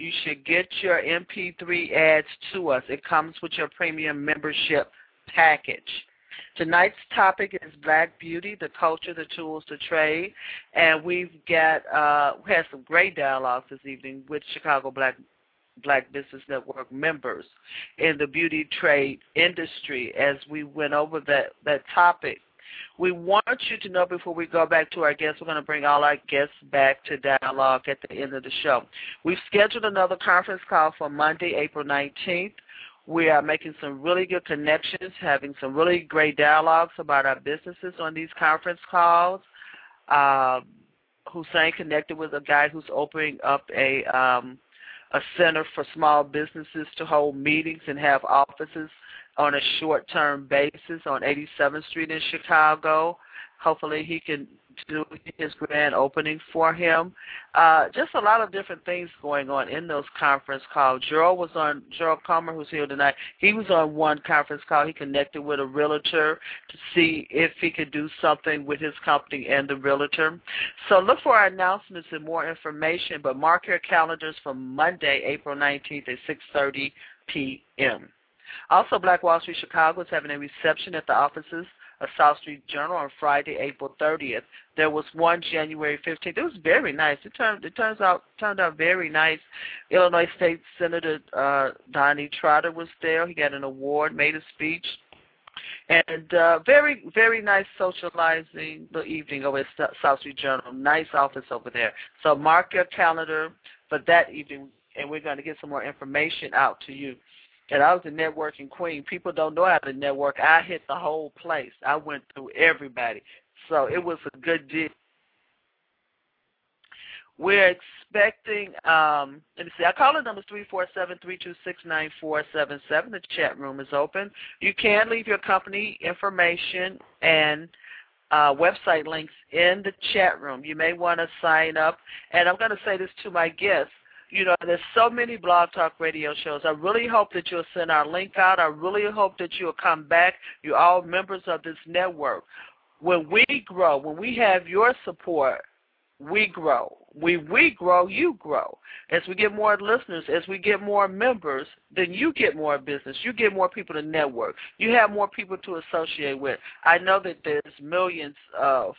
you should get your MP3 ads to us. It comes with your premium membership package. Tonight's topic is Black Beauty, the culture, the tools, the trade, and we've got uh, we had some great dialogues this evening with Chicago Black Black Business Network members in the beauty trade industry as we went over that that topic. We want you to know before we go back to our guests, we're going to bring all our guests back to dialogue at the end of the show. We've scheduled another conference call for Monday, April 19th. We are making some really good connections, having some really great dialogues about our businesses on these conference calls. Uh, Hussein connected with a guy who's opening up a um, a center for small businesses to hold meetings and have offices on a short-term basis on 87th Street in Chicago. Hopefully he can do his grand opening for him. Uh, just a lot of different things going on in those conference calls. Gerald was on, Gerald Comer, who's here tonight, he was on one conference call. He connected with a realtor to see if he could do something with his company and the realtor. So look for our announcements and more information, but mark your calendars for Monday, April 19th at 6.30 p.m. Also, Black Wall Street Chicago is having a reception at the offices of South Street Journal on Friday, April 30th. There was one January 15th. It was very nice. It turned it turns out turned out very nice. Illinois State Senator uh, Donne Trotter was there. He got an award, made a speech. And uh, very, very nice socializing the evening over at South Street Journal. Nice office over there. So mark your calendar for that evening, and we're going to get some more information out to you and I was a networking queen. People don't know how to network. I hit the whole place. I went through everybody. So it was a good deal. We're expecting, um, let me see, our caller number is 347-326-9477. The chat room is open. You can leave your company information and uh, website links in the chat room. You may want to sign up. And I'm going to say this to my guests you know, there's so many blog talk radio shows. I really hope that you'll send our link out. I really hope that you'll come back. You're all members of this network. When we grow, when we have your support, we grow. We we grow, you grow. As we get more listeners, as we get more members, then you get more business. You get more people to network. You have more people to associate with. I know that there's millions of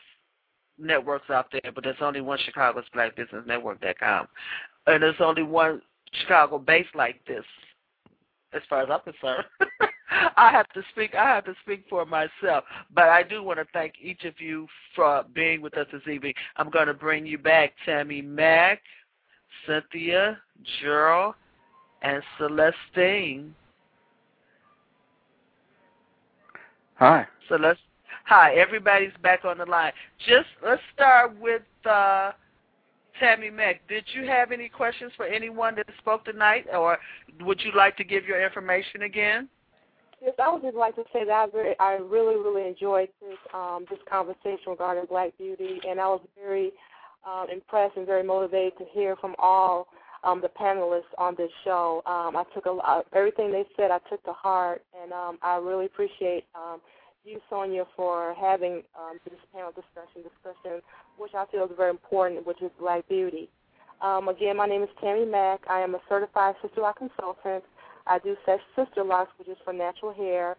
networks out there, but there's only one Chicago's Black Business Network.com and there's only one Chicago base like this, as far as I'm concerned. I have to speak. I have to speak for myself, but I do want to thank each of you for being with us this evening. I'm going to bring you back, Tammy Mack, Cynthia, Gerald, and Celestine. Hi. Celeste. Hi, everybody's back on the line. Just let's start with uh, Tammy Mack, did you have any questions for anyone that spoke tonight, or would you like to give your information again? Yes, I would just like to say that I, very, I really, really enjoyed this um, this conversation regarding Black Beauty, and I was very um, impressed and very motivated to hear from all um, the panelists on this show. Um, I took a lot, everything they said, I took to heart, and um, I really appreciate um, you, Sonia, for having um, this panel discussion, discussion, which I feel is very important, which is Black Beauty. Um, again, my name is Tammy Mack. I am a certified Sisterlock consultant. I do Sisterlocks, which is for natural hair.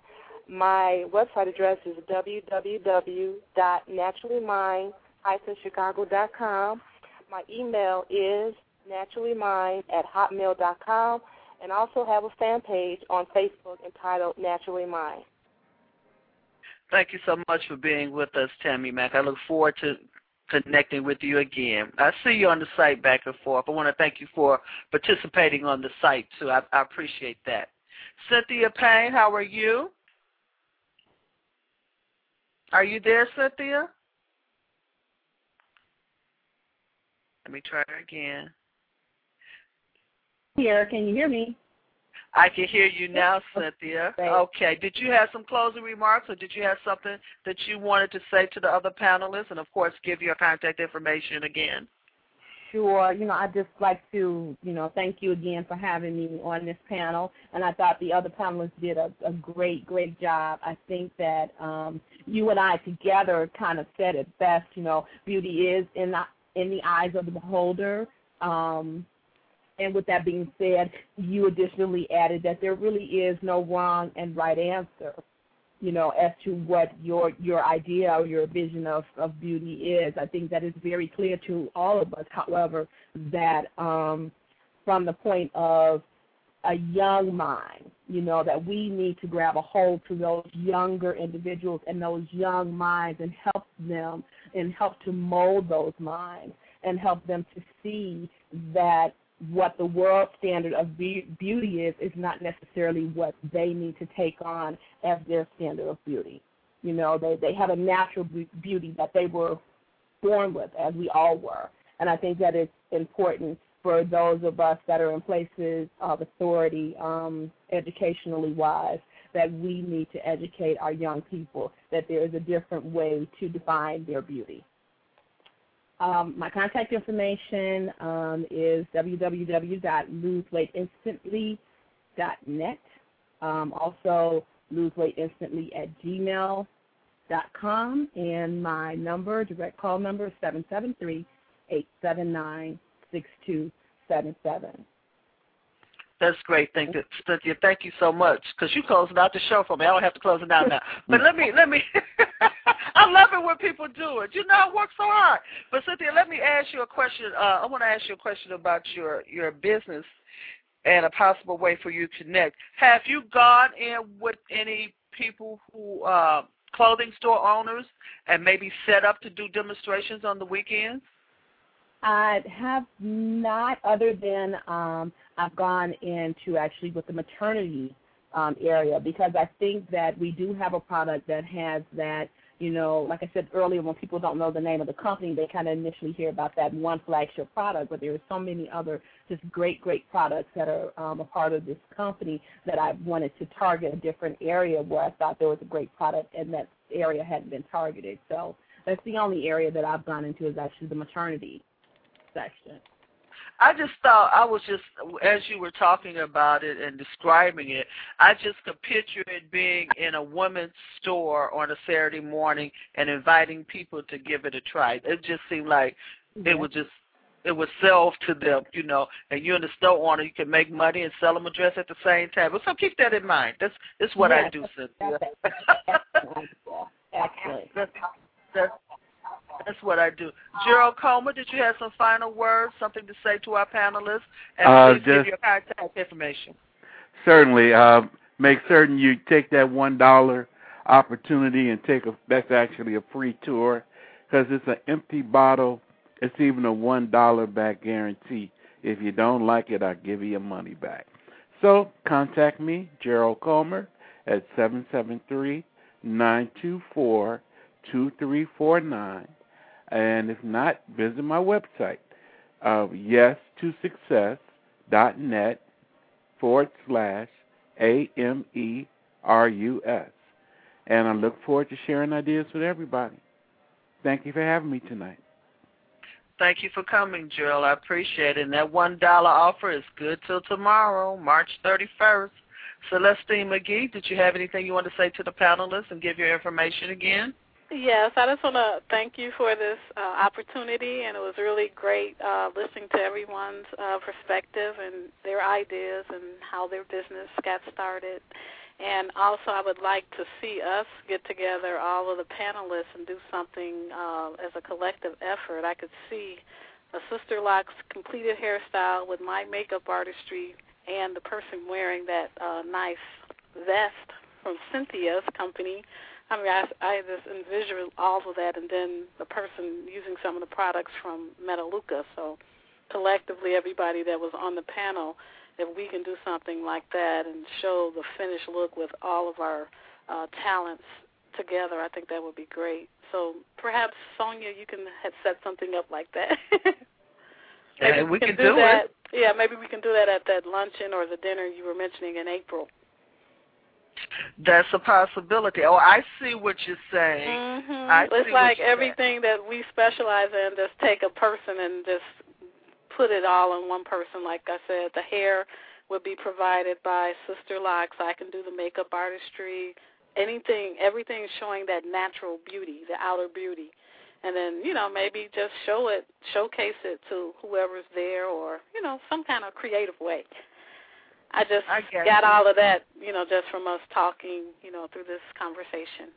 My website address is www.naturallymine-chicago.com. My email is naturallymine at hotmail.com, and I also have a fan page on Facebook entitled Naturally Mine. Thank you so much for being with us, Tammy Mack. I look forward to connecting with you again. I see you on the site back and forth. I want to thank you for participating on the site, too. I, I appreciate that. Cynthia Payne, how are you? Are you there, Cynthia? Let me try again. Here, can you hear me? I can hear you now, Cynthia. Okay. Did you have some closing remarks, or did you have something that you wanted to say to the other panelists, and of course, give your contact information again? Sure. You know, I'd just like to, you know, thank you again for having me on this panel. And I thought the other panelists did a, a great, great job. I think that um, you and I together kind of said it best. You know, beauty is in the in the eyes of the beholder. Um, and with that being said, you additionally added that there really is no wrong and right answer. you know, as to what your your idea or your vision of, of beauty is. I think that is very clear to all of us. However, that um, from the point of a young mind, you know, that we need to grab a hold to those younger individuals and those young minds and help them and help to mold those minds and help them to see that what the world standard of beauty is is not necessarily what they need to take on as their standard of beauty. You know, they they have a natural beauty that they were born with, as we all were, and I think that it's important for those of us that are in places of authority, um, educationally wise, that we need to educate our young people that there is a different way to define their beauty. Um, my contact information um, is www.loseweightinstantly.net. Um, also, loseweightinstantly at gmail.com. And my number, direct call number, is 773 879 6277. That's great. Thank you, Cynthia. Thank you so much. Because you closed out the show for me. I don't have to close it down now. But let me, let me. I love it when people do it. You know, I work so hard. But Cynthia, let me ask you a question. Uh, I want to ask you a question about your your business and a possible way for you to connect. Have you gone in with any people who uh, clothing store owners and maybe set up to do demonstrations on the weekends? I have not, other than um, I've gone into actually with the maternity um, area because I think that we do have a product that has that. You know, like I said earlier, when people don't know the name of the company, they kind of initially hear about that one flagship product. But there are so many other just great, great products that are um, a part of this company that I wanted to target a different area where I thought there was a great product and that area hadn't been targeted. So that's the only area that I've gone into is actually the maternity section. I just thought I was just as you were talking about it and describing it, I just could picture it being in a woman's store on a Saturday morning and inviting people to give it a try. It just seemed like it was just it would sell to them, you know, and you and the store owner, you can make money and sell them a dress at the same time. So keep that in mind. That's that's what yes, I do, Cynthia. Excellent. That's, that's that's what I do. Gerald Comer, did you have some final words, something to say to our panelists? And uh, please give your contact information. Certainly. Uh, make certain you take that one dollar opportunity and take a. That's actually a free tour because it's an empty bottle. It's even a one dollar back guarantee. If you don't like it, I'll give you your money back. So contact me, Gerald Comer, at seven seven three nine two four two three four nine and if not, visit my website, uh, yes to success.net forward slash A M E R U S. And I look forward to sharing ideas with everybody. Thank you for having me tonight. Thank you for coming, Jill. I appreciate it. And that $1 offer is good till tomorrow, March 31st. Celestine McGee, did you have anything you want to say to the panelists and give your information again? Yes, I just want to thank you for this uh, opportunity, and it was really great uh, listening to everyone's uh, perspective and their ideas and how their business got started. And also, I would like to see us get together, all of the panelists, and do something uh, as a collective effort. I could see a Sisterlocks completed hairstyle with my makeup artistry and the person wearing that uh, nice vest from Cynthia's company I mean, I, I just envision all of that, and then the person using some of the products from Melaleuca. So, collectively, everybody that was on the panel, if we can do something like that and show the finished look with all of our uh, talents together, I think that would be great. So, perhaps Sonia, you can set something up like that. maybe we, we can, can do, do that. it. Yeah, maybe we can do that at that luncheon or the dinner you were mentioning in April. That's a possibility. Oh, I see what you're saying. Mm-hmm. It's like everything saying. that we specialize in, just take a person and just put it all in one person. Like I said, the hair would be provided by Sisterlocks. I can do the makeup artistry, anything, everything showing that natural beauty, the outer beauty. And then, you know, maybe just show it, showcase it to whoever's there or, you know, some kind of creative way. I just I got all of that, you know, just from us talking, you know, through this conversation.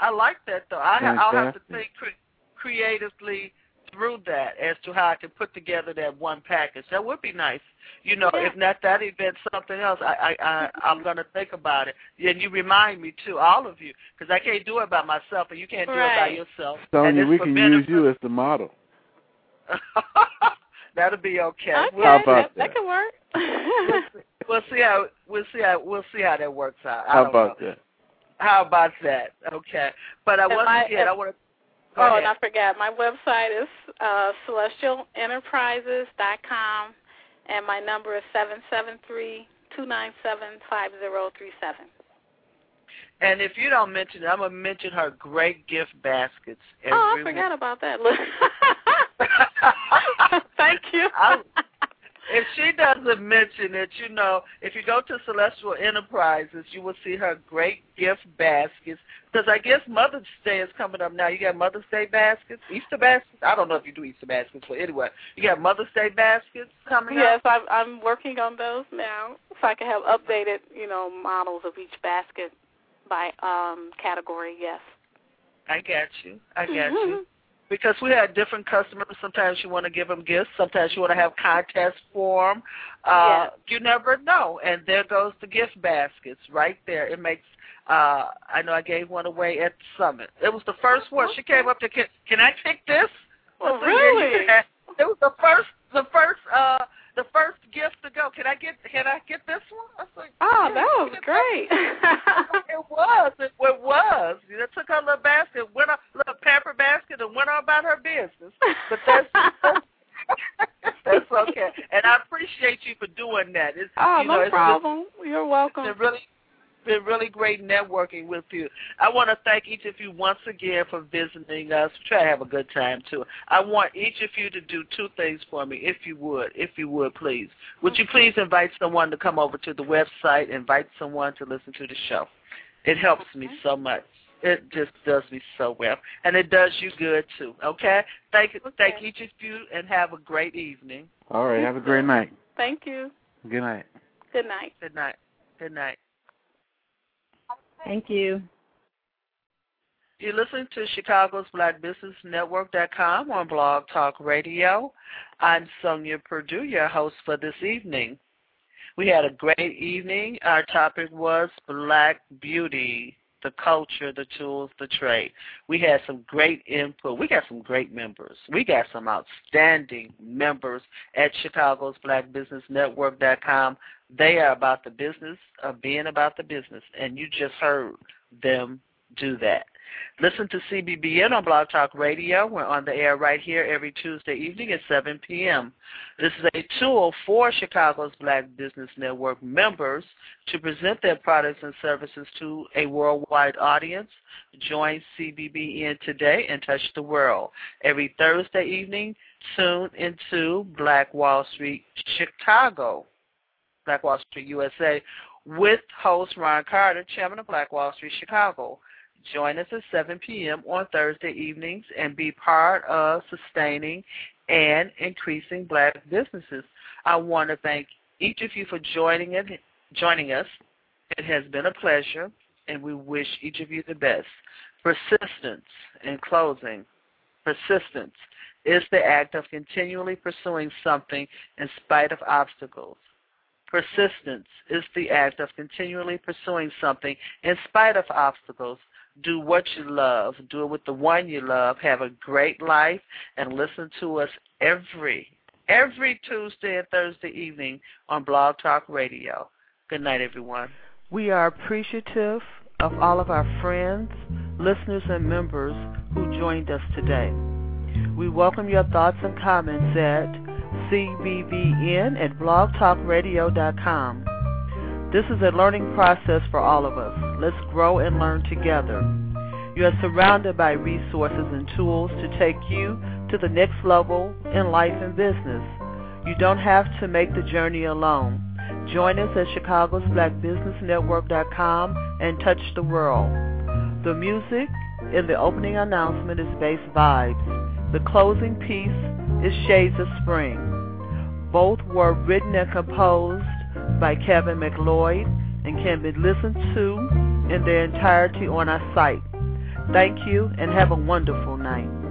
I like that though. I I'll have to think cre- creatively through that as to how I can put together that one package. That would be nice. You know, yeah. if not that event, something else. I I, I I'm gonna think about it. And you remind me too, all of you, because I can't do it by myself, and you can't do it by yourself. Sonia, we can use you as the model. That'll be okay. Okay, How about that, that can work. we'll see how we'll see how we'll see how that works out. I How about know. that? How about that? Okay. But I And once my- again, I want to. oh, and I forgot. My website is uh, celestialenterprises.com, and my number is seven seven three two nine seven five zero three seven. And if you don't mention it, I'm gonna mention her great gift baskets. Every Oh, I forgot about that. Thank you. I, if she doesn't mention it, you know, if you go to Celestial Enterprises, you will see her great gift baskets. Because I guess Mother's Day is coming up now. You got Mother's Day baskets, Easter baskets. I don't know if you do Easter baskets, but anyway, you got Mother's Day baskets coming Yes, up. I'm, I'm working on those now, so I can have updated, you know, models of each basket by um category. Yes. I got you. I got Mhm. you. Because we had different customers. Sometimes you want to give them gifts. Sometimes you want to have contests for them. Uh, You never know. And there goes the gift baskets right there. It makes. Uh, I know I gave one away at the summit. It was the first one. She came up to, can, can I pick this? Oh, I said, "Yeah, you really? It was the first, the first, uh, the first gift to go. Can I get, can I get this one? I was like, Oh, "Yeah, that was great. it was. It, it was. You know, took her little basket, went on little paper basket, and went on about her business. But that's that's okay. And I appreciate you for doing that. It's, oh, you know, no problem. You're welcome. It's really been really great networking with you. I want to thank each of you once again for visiting us. Try to have a good time too. I want each of you to do two things for me, if you would, if you would, please. Would you please invite someone to come over to the website? Invite someone to listen to the show. It helps me so much. It just does me so well, and it does you good too. Okay. Thank Okay. thank each of you, and have a great evening. All right. Have a great night. Thank you. Good night. Good night. Good night. Good night. Thank you. You're listening to Chicago's Black Business Network.com on Blog Talk Radio. I'm Sonia Purdue, your host for this evening. We had a great evening. Our topic was Black Beauty, the culture, the tools, the trade. We had some great input. We got some great members. We got some outstanding members at Chicago's Black Business Network.com. They are about the business of being about the business, and you just heard them do that. Listen to CBBN on Blog Talk Radio. We're on the air right here every Tuesday evening at 7 p.m. This is a tool oh for Chicago's Black Business Network members to present their products and services to a worldwide audience. Join CBBN today and touch the world. Every Thursday evening, tune into Black Wall Street Chicago, Black Wall Street USA, with host Ron Carter, chairman of Black Wall Street Chicago. Join us at 7 p.m. on Thursday evenings and be part of sustaining and increasing black businesses. I want to thank each of you for joining it, joining us. It has been a pleasure, and we wish each of you the best. Persistence, in closing, persistence is the act of continually pursuing something in spite of obstacles. Persistence is the act of continually pursuing something in spite of obstacles. Do what you love. Do it with the one you love. Have a great life and listen to us every every Tuesday and Thursday evening on Blog Talk Radio. Good night, everyone. We are appreciative of all of our friends, listeners, and members who joined us today. We welcome your thoughts and comments at cbbn at blogtalkradio.com. This is a learning process for all of us. Let's grow and learn together. You are surrounded by resources and tools to take you to the next level in life and business. You don't have to make the journey alone. Join us at Chicago's BlackBusinessNetwork.com and touch the world. The music in the opening announcement is Bass Vibes. The closing piece is Shades of Spring. Both were written and composed by Kevin MacLeod and can be listened to in their entirety on our site. Thank you and have a wonderful night.